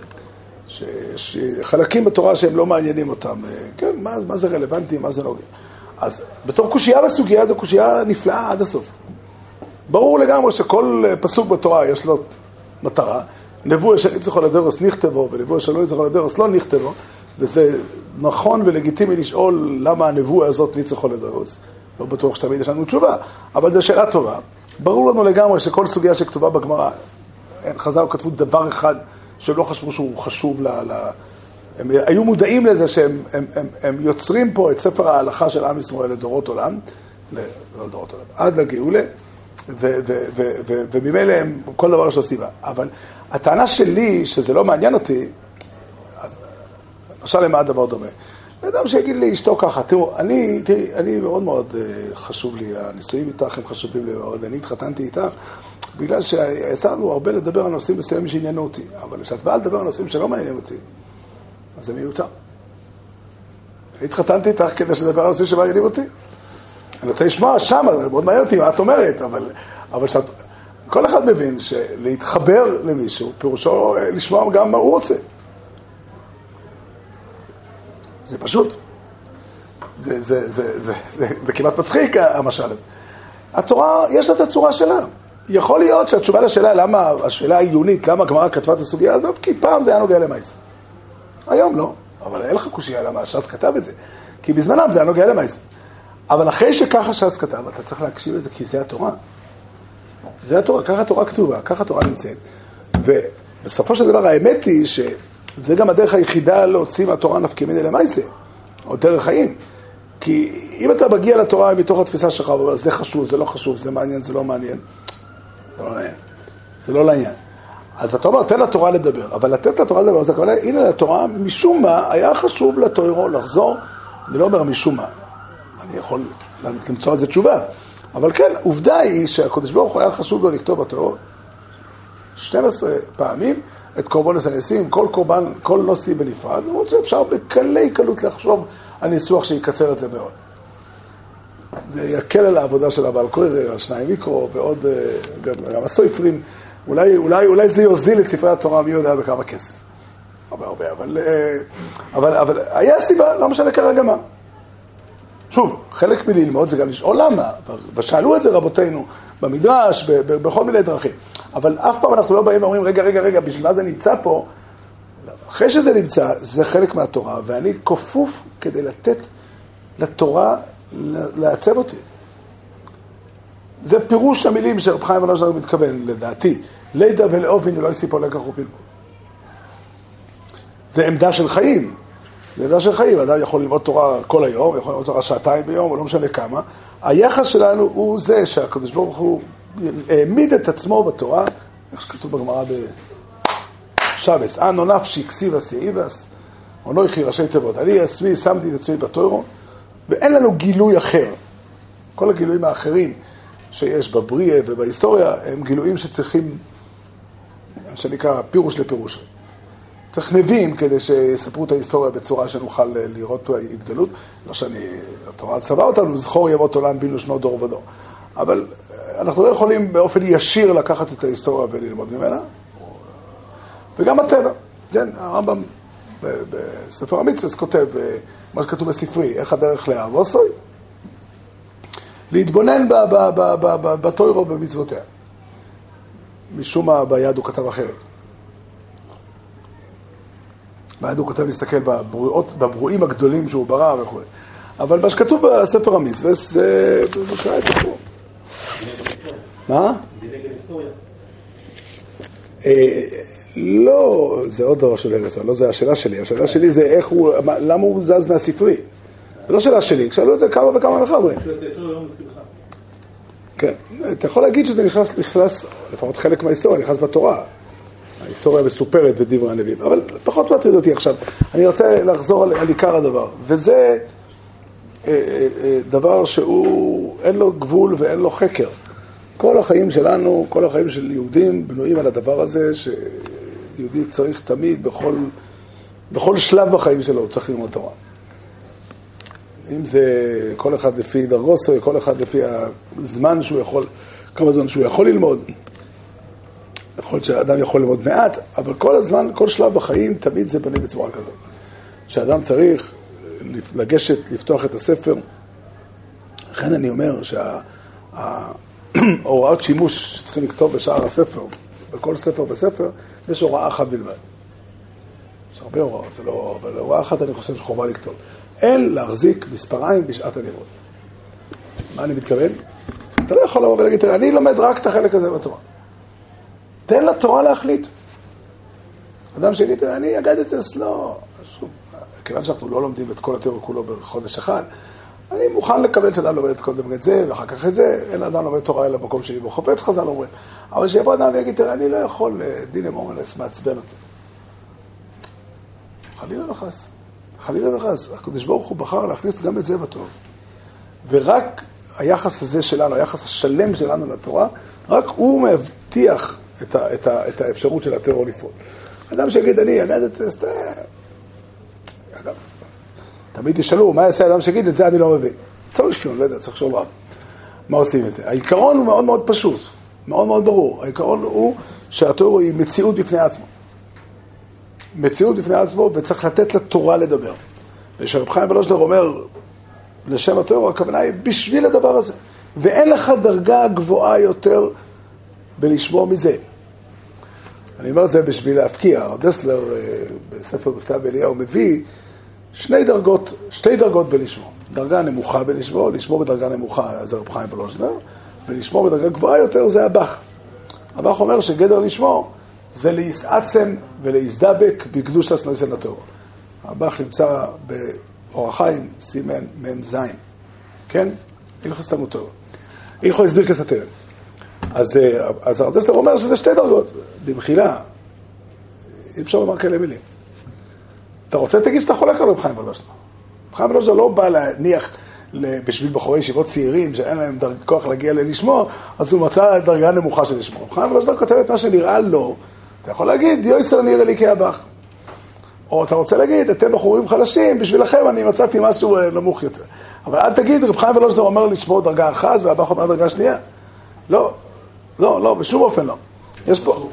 שיש חלקים בתורה שהם לא מעניינים אותם. אה, כן, מה, מה זה רלוונטי, מה זה לא... אז בתור קושייה בסוגיה זו קושייה נפלאה עד הסוף. ברור לגמרי שכל אה, פסוק בתורה יש לו מטרה. נבואה ניצחו לדרוס נכתבו, ונבואה של לא ניצחו לדרוס לא נכתבו, וזה נכון ולגיטימי לשאול למה הנבואה הזאת ניצחו לדרוס. לא בטוח שתמיד יש לנו תשובה, אבל זו שאלה טובה. ברור לנו לגמרי שכל סוגיה שכתובה בגמרא, חז"ל כתבו דבר אחד שהם לא חשבו שהוא חשוב ל... ל... הם היו מודעים לזה שהם הם, הם, הם יוצרים פה את ספר ההלכה של עם ישראל לדורות עולם, לא לדורות עולם, עד לגאולה, וממילא הם, כל דבר יש לו סיבה. אבל הטענה שלי, שזה לא מעניין אותי, עכשיו למה הדבר דומה? אדם שיגיד לי אשתו ככה, תראו, אני, תראי, אני מאוד מאוד uh, חשוב לי, הנישואים איתך הם חשובים לי מאוד, אני התחתנתי איתך בגלל שיצא לנו הרבה לדבר על נושאים מסוימים שעניינו אותי, אבל כשאת באה לדבר על נושאים שלא מעניינים אותי, אז זה מיותר. אני התחתנתי איתך כדי שתדבר על נושאים שמעניינים אותי. אני רוצה לשמוע שם, זה מאוד מעניין אותי מה את אומרת, אבל, אבל שאת, כל אחד מבין שלהתחבר למישהו, פירושו לשמוע גם מה הוא רוצה. זה פשוט. זה, זה, זה, זה, זה, זה, כמעט מצחיק המשל הזה. התורה, יש לה את הצורה שלה. יכול להיות שהתשובה לשאלה למה, השאלה העיונית, למה הגמרא כתבה את הסוגיה הזאת, כי פעם זה היה נוגע למעשה. היום לא, אבל אין לך קושייה למה ש"ס כתב את זה, כי בזמנם זה היה נוגע למעשה. אבל אחרי שככה ש"ס כתב, אתה צריך להקשיב לזה, כי זה התורה. זה התורה, ככה התורה כתובה, ככה התורה נמצאת. ובסופו של דבר האמת היא ש... זה גם הדרך היחידה להוציא מהתורה נפקא מיני למעשה, או דרך חיים. כי אם אתה מגיע לתורה מתוך התפיסה שלך, ואומר, זה חשוב, זה לא חשוב, זה מעניין, זה לא מעניין, זה לא מעניין, זה לא לעניין. אז אתה אומר, תן לתורה לדבר, אבל לתת לתורה לדבר, זה הכוונה, הנה לתורה, משום מה, היה חשוב לתוירו לחזור, אני לא אומר משום מה, אני יכול למצוא על זה תשובה, אבל כן, עובדה היא שהקדוש ברוך הוא היה חשוב לו לכתוב בתורה 12 פעמים, את קורבנוס הניסים, כל קורבן, כל נושא בנפרד, למרות שאפשר בקלי קלות לחשוב על ניסוח שיקצר את זה מאוד. זה יקל על העבודה של הבעל קוירר, על שניים מיקרו ועוד, אה, גם, גם הסופרים. אולי, אולי, אולי זה יוזיל את ספרי התורה, מי יודע בכמה כסף. הרבה הרבה, אבל, אה, אבל, אבל היה סיבה, לא משנה כרגע מה. שוב, חלק מללמוד זה גם לשאול למה, ושאלו את זה רבותינו במדרש, בכל מיני דרכים. אבל אף פעם אנחנו לא באים ואומרים, רגע, רגע, רגע, בשביל מה זה נמצא פה? אחרי שזה נמצא, זה חלק מהתורה, ואני כפוף כדי לתת לתורה לעצב אותי. זה פירוש המילים שרב חיים ולוז'ר מתכוון, לדעתי. לידע ולאופן ולא יסיפו לקח ופילגו. זה עמדה של חיים. זה עמדה של חיים. אדם יכול ללמוד תורה כל היום, יכול ללמוד תורה שעתיים ביום, או לא משנה כמה. היחס שלנו הוא זה שהקדוש ברוך הוא העמיד את עצמו בתורה, איך שכתוב בגמרא בשבס, אנו נפשי כסיבס יאיבס, או נויכי ראשי תיבות. אני עצמי שמתי את עצמי בתוירו, ואין לנו גילוי אחר. כל הגילויים האחרים שיש בבריאה ובהיסטוריה הם גילויים שצריכים, שנקרא, פירוש לפירוש. צריך נביאים כדי שיספרו את ההיסטוריה בצורה שנוכל לראות התגלות. לא שאני, התורה צבעה אותנו, זכור ימות עולם בינו שנות דור ודור. אבל אנחנו לא יכולים באופן ישיר לקחת את ההיסטוריה וללמוד ממנה. וגם הטבע. כן, הרמב"ם בספר המצווה כותב, אה, מה שכתוב בספרי, איך הדרך לאבוסוי? להתבונן בתוירו ובמצוותיה. משום מה ביד הוא כתב אחרת. ביד הוא כותב להסתכל בברואות, בברואים הגדולים שהוא ברא וכו'. אבל מה שכתוב בספר המצווה זה בכלל את הסיפור. מה? אה, לא, זה עוד דבר של ארץ, לא זה השאלה שלי. השאלה שלי זה איך הוא, למה הוא זז מהספרי? זו לא שאלה שלי, שאלו את זה כמה וכמה מחברים. כן, אתה יכול להגיד שזה נכנס, לפחות חלק מההיסטוריה, נכנס בתורה. ההיסטוריה מסופרת בדברי הנביאים, אבל פחות מטריד אותי עכשיו. אני רוצה לחזור על, על עיקר הדבר, וזה אה, אה, אה, דבר שהוא, אין לו גבול ואין לו חקר. כל החיים שלנו, כל החיים של יהודים בנויים על הדבר הזה, שיהודי צריך תמיד, בכל, בכל שלב בחיים שלו, צריך ללמוד תורה. אם זה כל אחד לפי דרגוסו, כל אחד לפי הזמן שהוא יכול, כמה זמן שהוא יכול ללמוד. יכול להיות שאדם יכול ללמוד מעט, אבל כל הזמן, כל שלב בחיים, תמיד זה בנוי בצורה כזאת. שאדם צריך לגשת, לפתוח את הספר. לכן אני אומר שההוראות שימוש שצריכים לכתוב בשער הספר, בכל ספר וספר, יש הוראה אחת בלבד. יש הרבה הוראות, לא, אבל הוראה אחת אני חושב שחובה לכתוב. אין להחזיק מספריים בשעת הלימוד. מה אני מתכוון? אתה לא יכול לבוא ולהגיד, אני לומד רק את החלק הזה בתורה. תן לתורה להחליט. אדם שיגיד, אני אגדתי לא, כיוון שאנחנו לא לומדים את כל התיאור כולו בחודש אחד, אני מוכן לקבל שאדם לומד קודם את זה, ואחר כך את זה, אין אדם לומד תורה אלא במקום שלי בו חופץ חז"ל אומרים. אבל שיבוא אדם ויגיד, תראה, אני לא יכול, אה, דין אמורנס מעצבן אותי. חלילה וחס. חלילה וחס. הקדוש ברוך הוא בחר להכניס גם את זה בטוב. ורק היחס הזה שלנו, היחס השלם שלנו לתורה, רק הוא מבטיח את, ה, את, ה, את האפשרות של הטרור לפעול. אדם שיגיד, אני ילדת אסתר, אגב, תמיד ישאלו, מה יעשה אדם שיגיד, את זה אני לא מבין. צריך לשאול, לא יודע, צריך לשאול רב. מה עושים את זה? העיקרון הוא מאוד מאוד פשוט, מאוד מאוד ברור. העיקרון הוא שהטרור היא מציאות בפני עצמו. מציאות בפני עצמו, וצריך לתת לתורה לדבר. ושרב חיים ולושדר אומר, לשם הטרור, הכוונה היא בשביל הדבר הזה. ואין לך דרגה גבוהה יותר בלשמוע מזה. אני אומר את זה בשביל להפקיע. דסלר אה, בספר בכתב אליהו מביא שני דרגות, שתי דרגות בלשמור. דרגה נמוכה בלשמור, לשמור בדרגה נמוכה זה רב חיים ולוז'נר, ולשמור בדרגה גבוהה יותר זה הבח. הבח אומר שגדר לשמור זה להסעצם ולהזדבק בקדוש הסנויסן לטרור. הבח נמצא באורח חיים, סימן מ"ז, כן? הלכו סתם אותו. הלכו הסביר כסתרם. אז, אה, אז הרב דסלר אומר שזה שתי דרגות. במחילה, אי אפשר לומר כאלה מילים. אתה רוצה, תגיד שאתה חולק על רב חיים ולוז'נר. רב חיים ולוז'נר לא בא להניח בשביל בחורי ישיבות צעירים שאין להם דרג, כוח להגיע ללשמוע, אז הוא מצא דרגה נמוכה של לשמוע. רב חיים ולוז'נר כותב את מה שנראה לו, אתה יכול להגיד, יויסר נראה לי כאב"ח. או אתה רוצה להגיד, אתם בחורים חלשים, בשבילכם אני מצאתי משהו אה, נמוך יותר. אבל אל תגיד, רב חיים ולוז'נר אומר לשמור דרגה אחת והב"ח אומר דרגה שנייה. לא, לא, לא, בשום אופן לא. יש פה...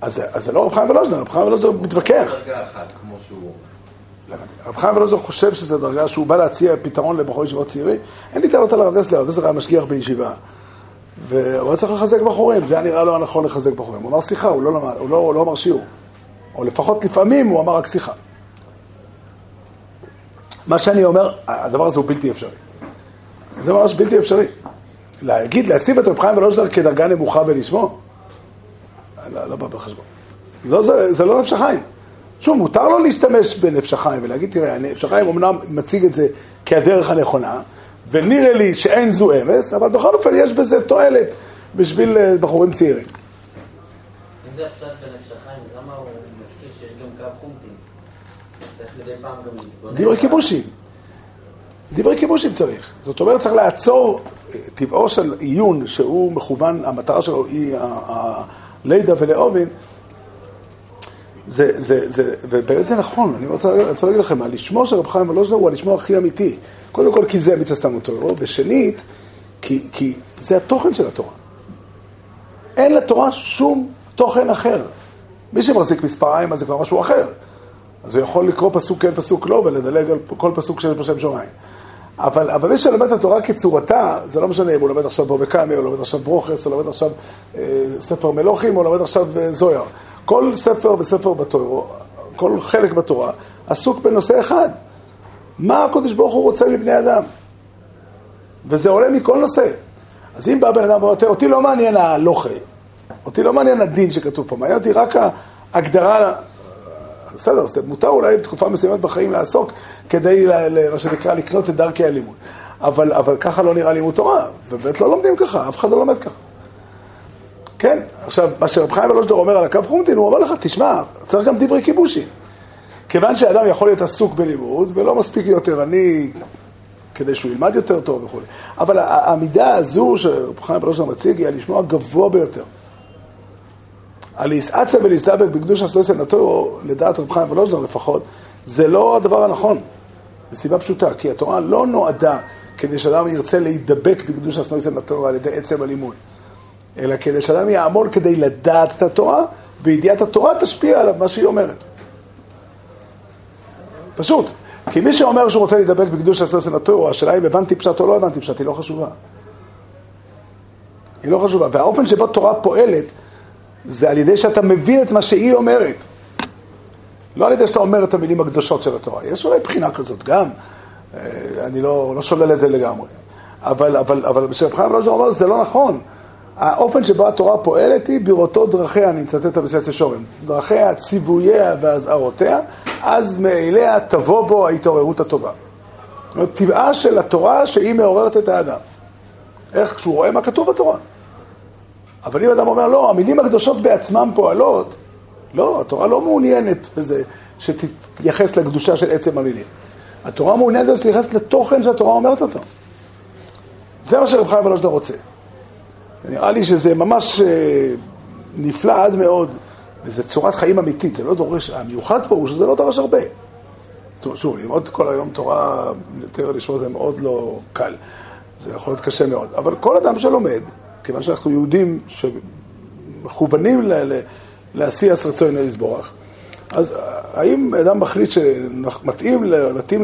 אז זה לא רב חיים ולוז'נר, רב חיים ולוז'נר מתווכח. שהוא... רב חיים ולוז'נר חושב שזו דרגה שהוא בא להציע פתרון לבחורי ישיבות צעירים. אין לי טענות על הרב דסלר, הרב דסלר היה משגיח בישיבה. והוא היה צריך לחזק בחורים, זה היה נראה לו הנכון לחזק בחורים. הוא אמר שיחה, הוא לא, למד, הוא לא, הוא לא אמר שיעור. או לפחות לפעמים הוא אמר רק שיחה. מה שאני אומר, הדבר הזה הוא בלתי אפשרי. זה ממש בלתי אפשרי. להגיד, להציב את רב חיים ולוז'נר כדרגה נמוכה בלשמו, לא, לא בא בחשבון. לא, זה, זה לא נפש החיים. שוב, מותר לו להשתמש בנפש החיים ולהגיד, תראה, נפש החיים אמנם מציג את זה כהדרך הנכונה, ונראה לי שאין זו אמס, אבל בכל אופן יש בזה תועלת בשביל אה, בחורים צעירים. אם זה הפשט בנפש החיים, למה הוא מזכיר שיש גם קו חומטים? צריך מדי פעם גם להתבונן. דברי כיבושים. דברי כיבושים צריך. זאת אומרת, צריך לעצור, אה, טבעו של עיון שהוא מכוון, המטרה שלו היא הלידה ולאובין, זה, זה, זה, ובאמת זה נכון, אני רוצה, רוצה להגיד לכם, הלשמו של רב חיים ולוז'נר הוא הלשמו הכי אמיתי. קודם כל כי זה מצווה סתם אותו, ושנית, כי, כי זה התוכן של התורה. אין לתורה שום תוכן אחר. מי שמחזיק מספריים אז זה כבר משהו אחר. אז הוא יכול לקרוא פסוק כן, פסוק לא, ולדלג על כל פסוק שיש בשם שמיים. אבל, אבל מי שלומד את התורה כצורתה, זה לא משנה אם הוא לומד עכשיו בובה קמי, או לומד עכשיו ברוכס, או לומד עכשיו אה, ספר מלוכים, או לומד עכשיו אה, זויר. כל ספר וספר בתורה, כל חלק בתורה, עסוק בנושא אחד. מה הקדוש ברוך הוא רוצה מבני אדם? וזה עולה מכל נושא. אז אם בא בן אדם ואומר, אותי לא מעניין ההלוכה, אותי לא מעניין הדין שכתוב פה, מעניין אותי רק ההגדרה בסדר, זה מותר אולי בתקופה מסוימת בחיים לעסוק כדי, מה שנקרא, לקנות את דרכי הלימוד. אבל, אבל ככה לא נראה לימוד תורה, ובאמת לא לומדים ככה, אף אחד לא לומד ככה. כן, עכשיו, מה שרב חיים ולושדר אומר על הקו חומטין, הוא אומר לך, תשמע, צריך גם דברי כיבושין. כיוון שאדם יכול להיות עסוק בלימוד, ולא מספיק להיות ערני כדי שהוא ילמד יותר טוב וכו'. אבל העמידה הזו שרב חיים ולושדר מציג היא הלשמוע גבוה ביותר. הלהסעצה ולהסתבק בקדוש הסלוסיה נטורו, לדעת רב חיים ולושדר לפחות, זה לא הדבר הנכון, מסיבה פשוטה, כי התורה לא נועדה כדי שאדם ירצה להידבק בקדוש הסלוסיה נטורו על ידי עצם הלימוד, אלא כדי שאדם יעמול כדי לדעת את התורה, וידיעת התורה תשפיע עליו מה שהיא אומרת. פשוט. כי מי שאומר שהוא רוצה להידבק בקדוש הסלוסיה נטורו, השאלה אם הבנתי פשט או לא הבנתי פשט, היא לא חשובה. היא לא חשובה. והאופן שבו תורה פועלת, זה על ידי שאתה מבין את מה שהיא אומרת. לא על ידי שאתה אומר את המילים הקדושות של התורה. יש אולי בחינה כזאת גם, אה, אני לא, לא שולל את זה לגמרי. אבל, אבל, אבל כשרב חיים רוז'ר אומר, זה לא נכון. האופן שבו התורה פועלת היא בראותו דרכיה, אני מצטט את בסייס שורם, דרכיה, ציווייה ואזהרותיה, אז מאליה תבוא בו ההתעוררות הטובה. זאת אומרת, טבעה של התורה שהיא מעוררת את האדם. איך? כשהוא רואה מה כתוב בתורה. אבל אם אדם אומר, לא, המילים הקדושות בעצמן פועלות, לא, התורה לא מעוניינת בזה שתתייחס לקדושה של עצם המילים. התורה מעוניינת להתייחס לתוכן שהתורה אומרת אותו. זה מה שרב חיים ולושדה רוצה. נראה לי שזה ממש אה, נפלא עד מאוד, וזו צורת חיים אמיתית, זה לא דורש, המיוחד פה הוא שזה לא דורש הרבה. שוב, ללמוד כל היום תורה, יותר לשמוע זה מאוד לא קל, זה יכול להיות קשה מאוד, אבל כל אדם שלומד, כיוון שאנחנו יהודים שמכוונים לעשיית רצון לסבורך, אז האם אדם מחליט שמתאים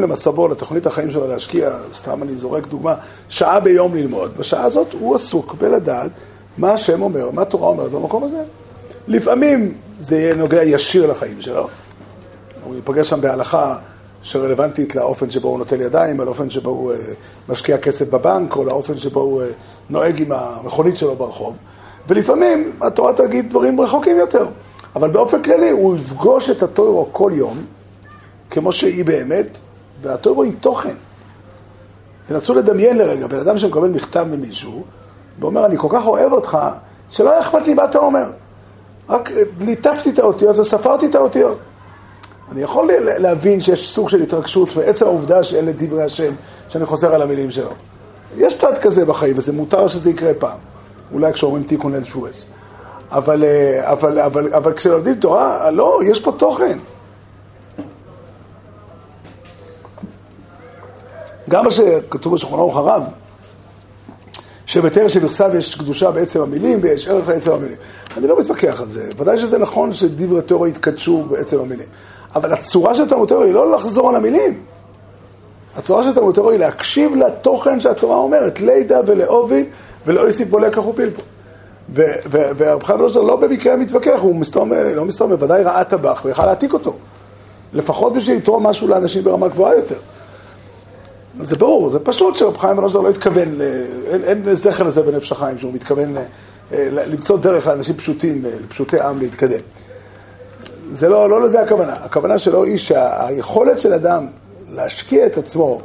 למצבו, לתוכנית החיים שלו להשקיע, סתם אני זורק דוגמה, שעה ביום ללמוד, בשעה הזאת הוא עסוק בלדעת מה השם אומר, מה התורה אומרת במקום הזה. לפעמים זה יהיה נוגע ישיר לחיים שלו, הוא ייפגש שם בהלכה שרלוונטית לאופן שבו הוא נוטל ידיים, או לאופן שבו הוא אה, משקיע כסף בבנק, או לאופן שבו הוא אה, נוהג עם המכונית שלו ברחוב, ולפעמים התורה תגיד דברים רחוקים יותר. אבל באופן כללי הוא יפגוש את הטוירו כל יום, כמו שהיא באמת, והטוירו היא תוכן. תנסו לדמיין לרגע, בן אדם שמקבל מכתב ממישהו, ואומר, אני כל כך אוהב אותך, שלא היה אכפת לי מה אתה אומר. רק ליטפתי את האותיות וספרתי את האותיות. אני יכול להבין שיש סוג של התרגשות בעצם העובדה שאלה דברי השם, שאני חוזר על המילים שלו. יש צד כזה בחיים, וזה מותר שזה יקרה פעם. אולי כשאומרים תיקון אל שואס. אבל, אה, אבל, אבל, אבל כשלומדים תורה, לא, יש פה תוכן. גם מה שכתוב בשולחן ערוך הרב, שבתר שבכסב יש קדושה בעצם המילים ויש ערך לעצם המילים. אני לא מתווכח על זה. ודאי שזה נכון שדברי תורה יתקדשו בעצם המילים. אבל הצורה של תלמוד תורה היא לא לחזור על המילים. הצורה של תלמוד תורה היא להקשיב לתוכן שהתורה אומרת, לידע ולעובי ולא יוסיף בו לקח ופלפול. והרב חיים ולוזר לא במקרה מתווכח, הוא מסתום, לא מסתום, בוודאי ראה טבח ויכל להעתיק אותו. לפחות בשביל לתרום משהו לאנשים ברמה גבוהה יותר. זה ברור, זה פשוט שרב חיים ולוזר לא התכוון, אין, אין זכר לזה בנפש החיים, שהוא מתכוון אה, למצוא דרך לאנשים פשוטים, לפשוטי עם להתקדם. זה לא, לא לזה הכוונה. הכוונה שלו היא שהיכולת של אדם להשקיע את עצמו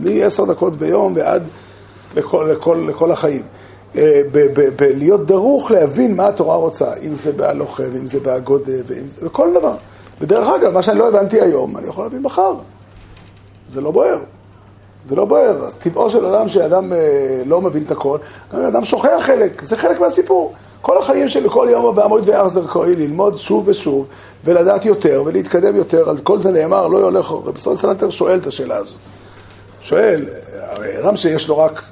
מ-10 דקות ביום ועד לכל, לכל, לכל החיים. אה, בלהיות דרוך להבין מה התורה רוצה, אם זה בהלוכה, ואם זה בהגודה, ואם זה בכל דבר. ודרך אגב, מה שאני לא הבנתי היום, אני יכול להבין מחר. זה לא בוער. זה לא בוער. טבעו של אדם שאדם אה, לא מבין את הכל, אדם שוכח חלק, זה חלק מהסיפור. כל החיים שלי, כל יום בעמוד ואחזר כהי, ללמוד שוב ושוב, ולדעת יותר, ולהתקדם יותר, על כל זה נאמר, לא יולך, רבי סול סלנטר שואל את השאלה הזאת. שואל, הרי אדם שיש לו רק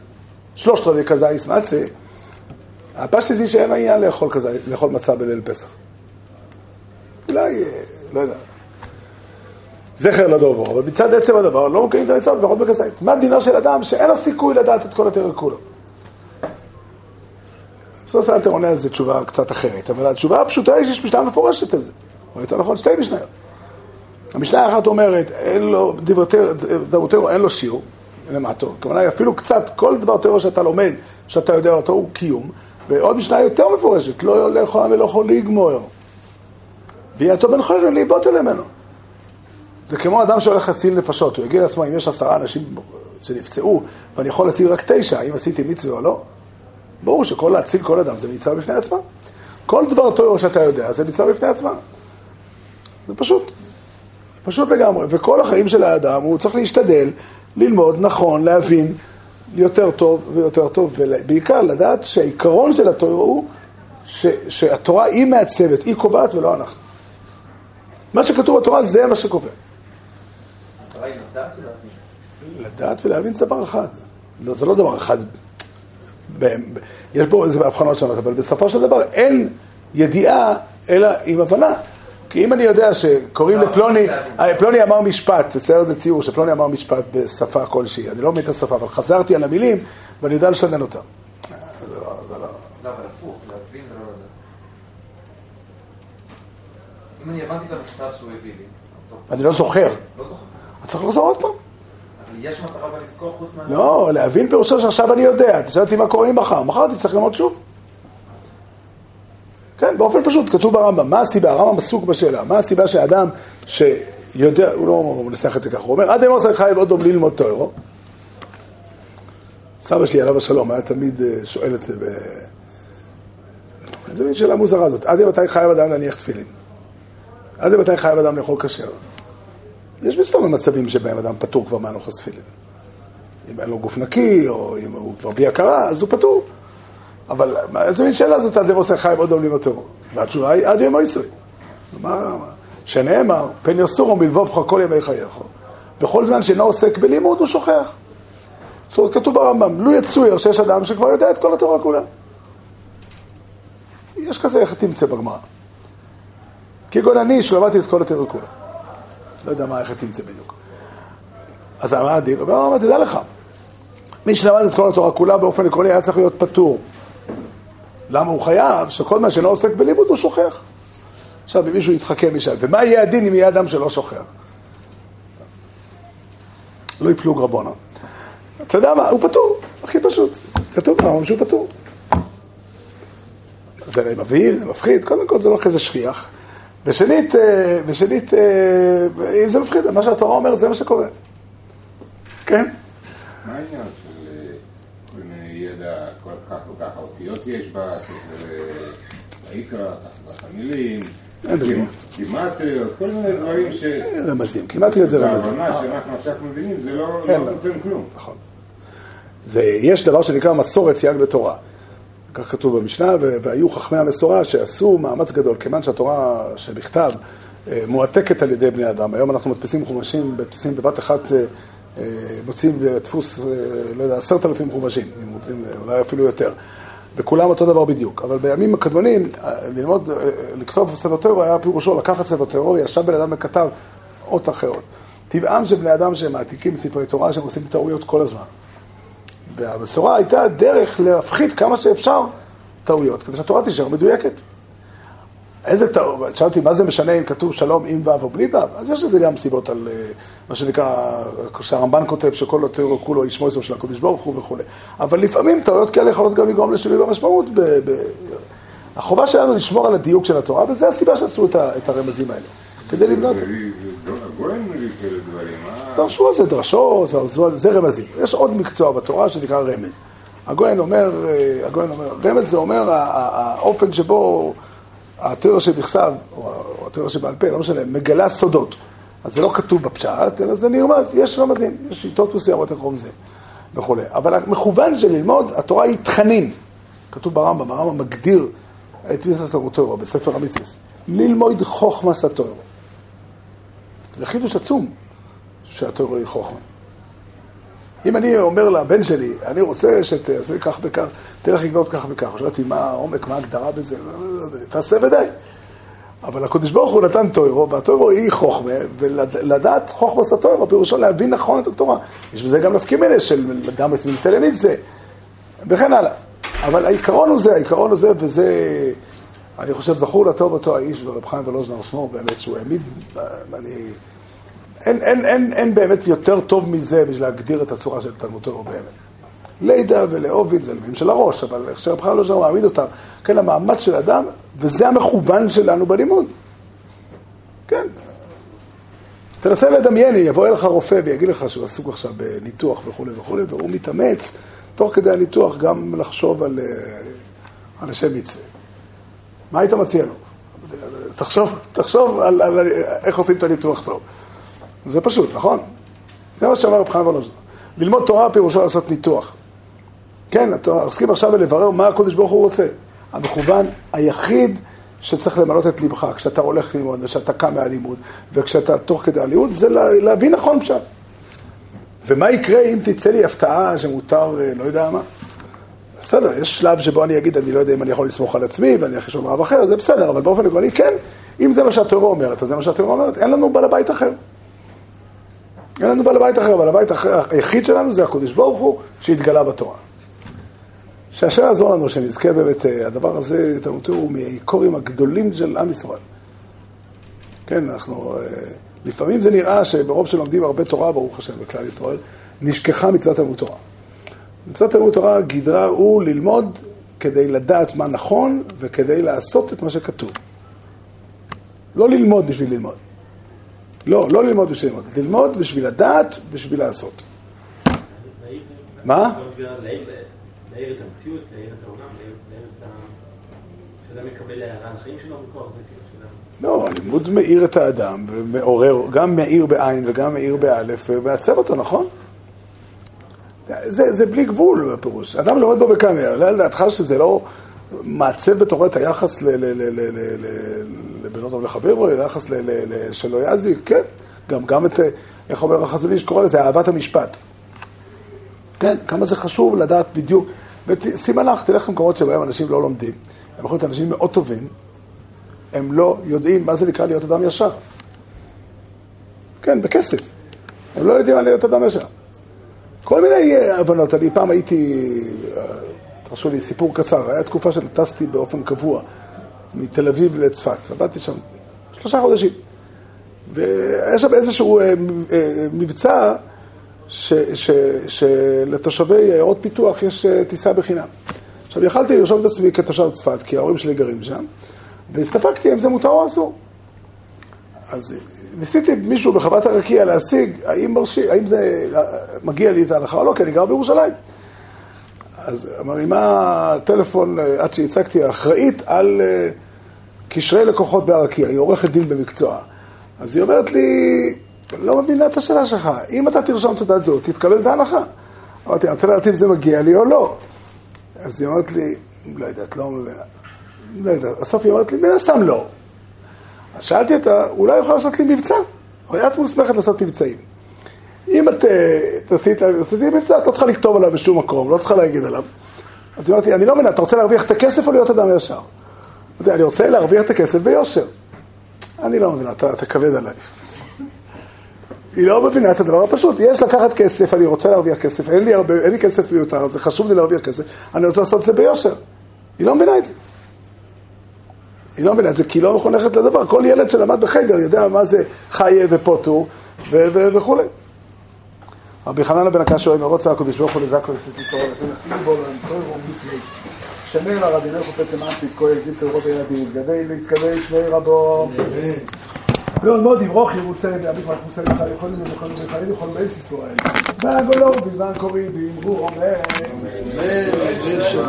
שלושת רבי כזייס מצה, הפשטי זה שאין העניין לאכול, כזה, לאכול מצה בליל פסח. אולי, אה, לא יודע. זכר לדובו, אבל מצד עצם הדבר לא מקיים את המצוות לפחות בכזית. מה דינו של אדם שאין לו סיכוי לדעת את כל התרא כולו? סוס אלתר עונה על זה תשובה קצת אחרת, אבל התשובה הפשוטה היא שיש משנה מפורשת על זה. או יותר נכון, שתי משניות. המשנה האחת אומרת, אין לו, דברי תרא, אין לו שיעור, למטו. הכוונה אפילו קצת, כל דבר תיאור שאתה לומד, שאתה יודע אותו, הוא קיום. ועוד משנה יותר מפורשת, לא לאכול ולא יכול לגמור. ויעתו בן חרם להיבוט ממנו. זה כמו אדם שהולך להציל נפשות, הוא יגיד לעצמו, אם יש עשרה אנשים שנפצעו, ואני יכול להציל רק תשע, האם עשיתי מצווה או לא? ברור שכל להציל כל אדם זה מצווה בפני עצמה. כל דבר טוב שאתה יודע זה מצווה בפני עצמה. זה פשוט. פשוט לגמרי. וכל החיים של האדם הוא צריך להשתדל, ללמוד נכון, להבין יותר טוב ויותר טוב, ובעיקר לדעת שהעיקרון של התורה הוא ש, שהתורה היא מעצבת, היא קובעת ולא אנחנו. מה שכתוב בתורה זה מה שקובע. לדעת ולהבין זה דבר אחד. לא, זה לא דבר אחד. יש בו איזה הבחנות שונות, אבל בסופו של דבר אין ידיעה אלא עם הבנה. כי אם אני יודע שקוראים לא, לפלוני, לא, אה, פלוני אמר משפט, בסדר זה ציור שפלוני אמר משפט בשפה כלשהי, אני לא מבין את השפה, אבל חזרתי על המילים ואני יודע לשנן אותם. זה לא- לא- לא, אני לא לא זוכר. אז צריך לחזור עוד פעם. יש מטרה בלזכור חוץ מה... לא, להבין פירושו שעכשיו אני יודע, תשאל אותי מה קורה לי מחר, מחר תצטרך ללמוד שוב. כן, באופן פשוט, כתוב ברמב"ם, מה הסיבה? הרמב"ם עסוק בשאלה, מה הסיבה שאדם שיודע, הוא לא מנסח את זה ככה, הוא אומר, עד אמור צריך חייב עוד דום ללמוד תוארו. סבא שלי עליו השלום היה תמיד אה, שואל את זה, ב... זה מין שאלה מוזרה זאת, עד מתי חייב אדם להניח תפילין? עד מתי חייב אדם לאכול כשר? יש מסתובב מצבים שבהם אדם פטור כבר מהנוכס תפילין. אם אין לו גוף נקי, או אם הוא כבר בלי הכרה, אז הוא פטור. אבל איזה מין שאלה זאת, עד עושה חיים עוד עולים יותר. והתשובה היא, עד יום. מה, שנאמר, פן יסורו מלבובך כל ימי חייך. בכל זמן שאינו עוסק בלימוד, הוא שוכח. זאת אומרת, כתוב ברמב"ם, לו יצויר שיש אדם שכבר יודע את כל התורה כולה. יש כזה, איך תמצא בגמרא. כגון אני, שלמדתי את כל התורה כולה. לא יודע מה, איך תמצא בדיוק. אז מה הדין? הוא אומר, תדע לך, מי שלמד את כל התורה כולה באופן עקרוני היה צריך להיות פטור. למה הוא חייב? שכל מה שלא עוסק בלימוד הוא שוכח. עכשיו, אם מישהו יתחכם ישאל, ומה יהיה הדין אם יהיה אדם שלא שוכח? לא יפלוג רבונה. אתה יודע מה? הוא פטור, הכי פשוט. כתוב פעם שהוא פטור. זה מבהיר, מפחיד, קודם כל זה לא כזה שכיח. ושנית, אה, ושנית, אה, אם זה מפחיד, מה שהתורה אומרת זה מה שקורה. כן? מה העניין של אה, כל מיני ידע, כל כך וכך אותיות יש בספר אה, ויקרא, בזה. גימטריות, כל מיני דברים ש... רמזים, כמעט זה רמזים. בהבנה שאנחנו עכשיו מבינים, זה לא לא לא. נותן כלום. נכון. יש דבר שנקרא מסורת סייג בתורה. כך כתוב במשנה, והיו חכמי המסורה שעשו מאמץ גדול, כיוון שהתורה שבכתב אה, מועתקת על ידי בני אדם. היום אנחנו מדפיסים חומשים, מדפיסים בבת אחת, אה, אה, מוצאים דפוס, לא יודע, עשרת אלפים חומשים, אם רוצים, אולי אפילו יותר. וכולם אותו דבר בדיוק. אבל בימים הקדמונים, ללמוד, לכתוב ספר טרור היה פירושו לקחת ספר טרור, ישב בן אדם וכתב אות אחרות. טבעם של בני אדם שהם מעתיקים ספרי תורה, שהם עושים טעויות כל הזמן. והבשורה הייתה דרך להפחית כמה שאפשר טעויות, כדי שהתורה תישאר מדויקת. איזה טעות, שאלתי מה זה משנה אם כתוב שלום עם ו' או בלי ו', אז יש לזה גם סיבות על אה, מה שנקרא, שהרמב"ן כותב שכל התיאור כולו ישמו עצמו של הקדוש ברוך הוא וכו'. אבל לפעמים טעויות כאלה יכולות גם לגרום לשינוי במשמעות. ב, ב... החובה שלנו לשמור על הדיוק של התורה, וזו הסיבה שעשו את, ה, את הרמזים האלה, כדי לבנות. דברים, אה? דרשו על זה דרשות, דרשו על זה, רמזים. יש עוד מקצוע בתורה שנקרא רמז. הגויין אומר, אה, הגויין אומר, רמז זה אומר האופן שבו התיאור שבכתב, או או התיאור שבעל פה, לא משנה, מגלה סודות. אז זה לא כתוב בפשט, אלא זה נרמז, יש רמזים, יש שיטות מסוימות איך אומרים זה, וכולי. אבל המכוון של ללמוד, התורה היא תכנים. כתוב ברמב"ם, הרמב"ם מגדיר את מיסת התורה בספר המצווה. ללמוד חוכמס התורה. זה חידוש עצום שהתורה היא חוכמה. אם אני אומר לבן שלי, אני רוצה שתעשה כך וכך, תלך לקנות כך וכך, שאלתי מה העומק, מה ההגדרה בזה, תעשה ודי. אבל הקדוש ברוך הוא נתן טוירו, והטוירו היא חוכמה, ולדעת חוכמס הטוירו, פירושו להבין נכון את התורה. יש בזה גם נפקי מינס של אדם מסלם מצווה, וכן הלאה. אבל העיקרון הוא זה, העיקרון הוא זה, וזה, אני חושב, זכור לטוב אותו האיש ורב חיים ולוזנר שמו, באמת, שהוא העמיד, אני... אין, אין, אין, אין באמת יותר טוב מזה בשביל להגדיר את הצורה של תלמוד תורה באמת. לידה ולאוביד זה אלוהים של הראש, אבל איך שרב חיים ולוזנר מעמיד אותם, כן, המאמץ של אדם, וזה המכוון שלנו בלימוד. כן. תנסה לדמיין, יבוא אליך רופא ויגיד לך שהוא עסוק עכשיו בניתוח וכולי וכולי, והוא מתאמץ תוך כדי הניתוח גם לחשוב על, אה, על השם מצווה. מה היית מציע לו? תחשוב, תחשוב על, על, על איך עושים את הניתוח טוב. זה פשוט, נכון? זה מה שאמר רב חיים ולוז'נר. ללמוד תורה פירושו לעשות ניתוח. כן, עוסקים עכשיו בלברר מה הקדוש ברוך הוא רוצה. המכוון היחיד שצריך למלא את ליבך כשאתה הולך ללמוד וכשאתה קם מהלימוד וכשאתה תוך כדי הלימוד, זה לה, להבין נכון פשט. ומה יקרה אם תצא לי הפתעה שמותר, אה, לא יודע מה? בסדר, יש שלב שבו אני אגיד, אני לא יודע אם אני יכול לסמוך על עצמי ואני אחרי שום רב אחר, זה בסדר, אבל באופן עקרוני כן, אם זה מה שהתורה אומרת, אז זה מה שהתורה אומרת, אין לנו בעל הבית אחר. אין לנו בעל הבית אחר, בעל הבית היחיד שלנו זה הקדוש ברוך הוא שהתגלה בתורה. שהשם יעזור לנו, שנזכה באמת, אה, הדבר הזה, תלמוד תורה, הוא מהעיקורים הגדולים של עם ישראל. כן, אנחנו, אה, לפעמים זה נראה שברוב שלומדים הרבה תורה, ברוך השם, בכלל ישראל, נשכחה מצוות תלמוד תורה. מצוות תלמוד תורה גדרה הוא ללמוד כדי לדעת מה נכון וכדי לעשות את מה שכתוב. לא ללמוד בשביל ללמוד. לא, לא ללמוד בשביל ללמוד. ללמוד בשביל לדעת, בשביל לעשות. מה? להעיר את המציאות, להעיר את העולם, להעיר את ה... שאדם מקבל הערה על החיים שלו בכוח זה כאילו. לא, הלימוד מאיר את האדם, ומעורר, גם מאיר בעין וגם מאיר באלף, ומעצב אותו, נכון? זה, זה בלי גבול, הפירוש. אדם לומד בו בקמיה, עולה על דעתך שזה לא מעצב בתורו את היחס לבנות טוב לחברו, היחס ל- ל- ל- שלא יזיק, כן. גם, גם את, איך אומר החזון איש, קורא לזה אהבת המשפט. כן, כמה זה חשוב לדעת בדיוק. ושימה לך, תלך למקומות שבהם אנשים לא לומדים. הם יכולים להיות אנשים מאוד טובים, הם לא יודעים מה זה נקרא להיות אדם ישר. כן, בכסף. הם לא יודעים מה להיות אדם ישר. כל מיני אה, הבנות. אני פעם הייתי, אה, תרשו לי, סיפור קצר. היה תקופה שטסתי באופן קבוע מתל אביב לצפת. עבדתי שם שלושה חודשים. והיה שם איזשהו אה, מבצע שלתושבי עיירות פיתוח יש טיסה בחינם. עכשיו, יכלתי לרשום את עצמי כתושב צפת, כי ההורים שלי גרים שם, והסתפקתי אם זה מותר או אסור. אז ניסיתי מישהו בחוות הרקיע להשיג האם, מרשי, האם זה מגיע לי את ההנחה או לא, כי אני גר בירושלים. אז מרימה טלפון עד שהצגתי האחראית על קשרי לקוחות בהרקיע, היא עורכת דין במקצוע. אז היא אומרת לי, לא מבינה את השאלה שלך, אם אתה תרשום תעודת זהות, תתקבל את ההנחה. אמרתי, אני רוצה אם זה מגיע לי או לא. אז היא אומרת לי, לא יודעת, לא מבינה. לא יודעת. בסוף היא אומרת לי, מן הסתם לא. אז שאלתי אותה, אולי יכולה לעשות לי מבצע? הרי את מוסמכת לעשות מבצעים. אם את תעשי לי מבצע, את לא צריכה לכתוב עליו בשום מקום, לא צריכה להגיד עליו. אז היא אמרתי, אני לא מבינה, אתה רוצה להרוויח את הכסף או להיות אדם ישר? אני רוצה להרוויח את הכסף ביושר. אני לא מבינה, אתה, אתה כבד עליי. היא לא מבינה את הדבר הפשוט. יש לקחת כסף, אני רוצה להרוויח כסף, אין לי, הרבה, אין לי כסף מיותר, זה חשוב לי להרוויח כסף, אני רוצה לעשות את זה ביושר. היא לא מבינה את זה. היא לא מבינה זה כי לא מחונכת לדבר. כל ילד שלמד בחיידר יודע מה זה חיה ופוטו וכולי. רבי חננה בן הקש שואל, מרוץ הקודש ברוך הוא לזקו לסיסי תורה, ונתנו בו לנטוי ומצווי. שמר לרדיני חופת למאנצית, כהן, זיל תלרות הילדים, גדי ליסקדי שמי רבו. ועוד מאוד יברוך ירוסי ועמיך מחוסי לך יכולים ומוכנים וחיים וכל בייס ישראל. והגולו בזמן קורי ואמרו. אמן.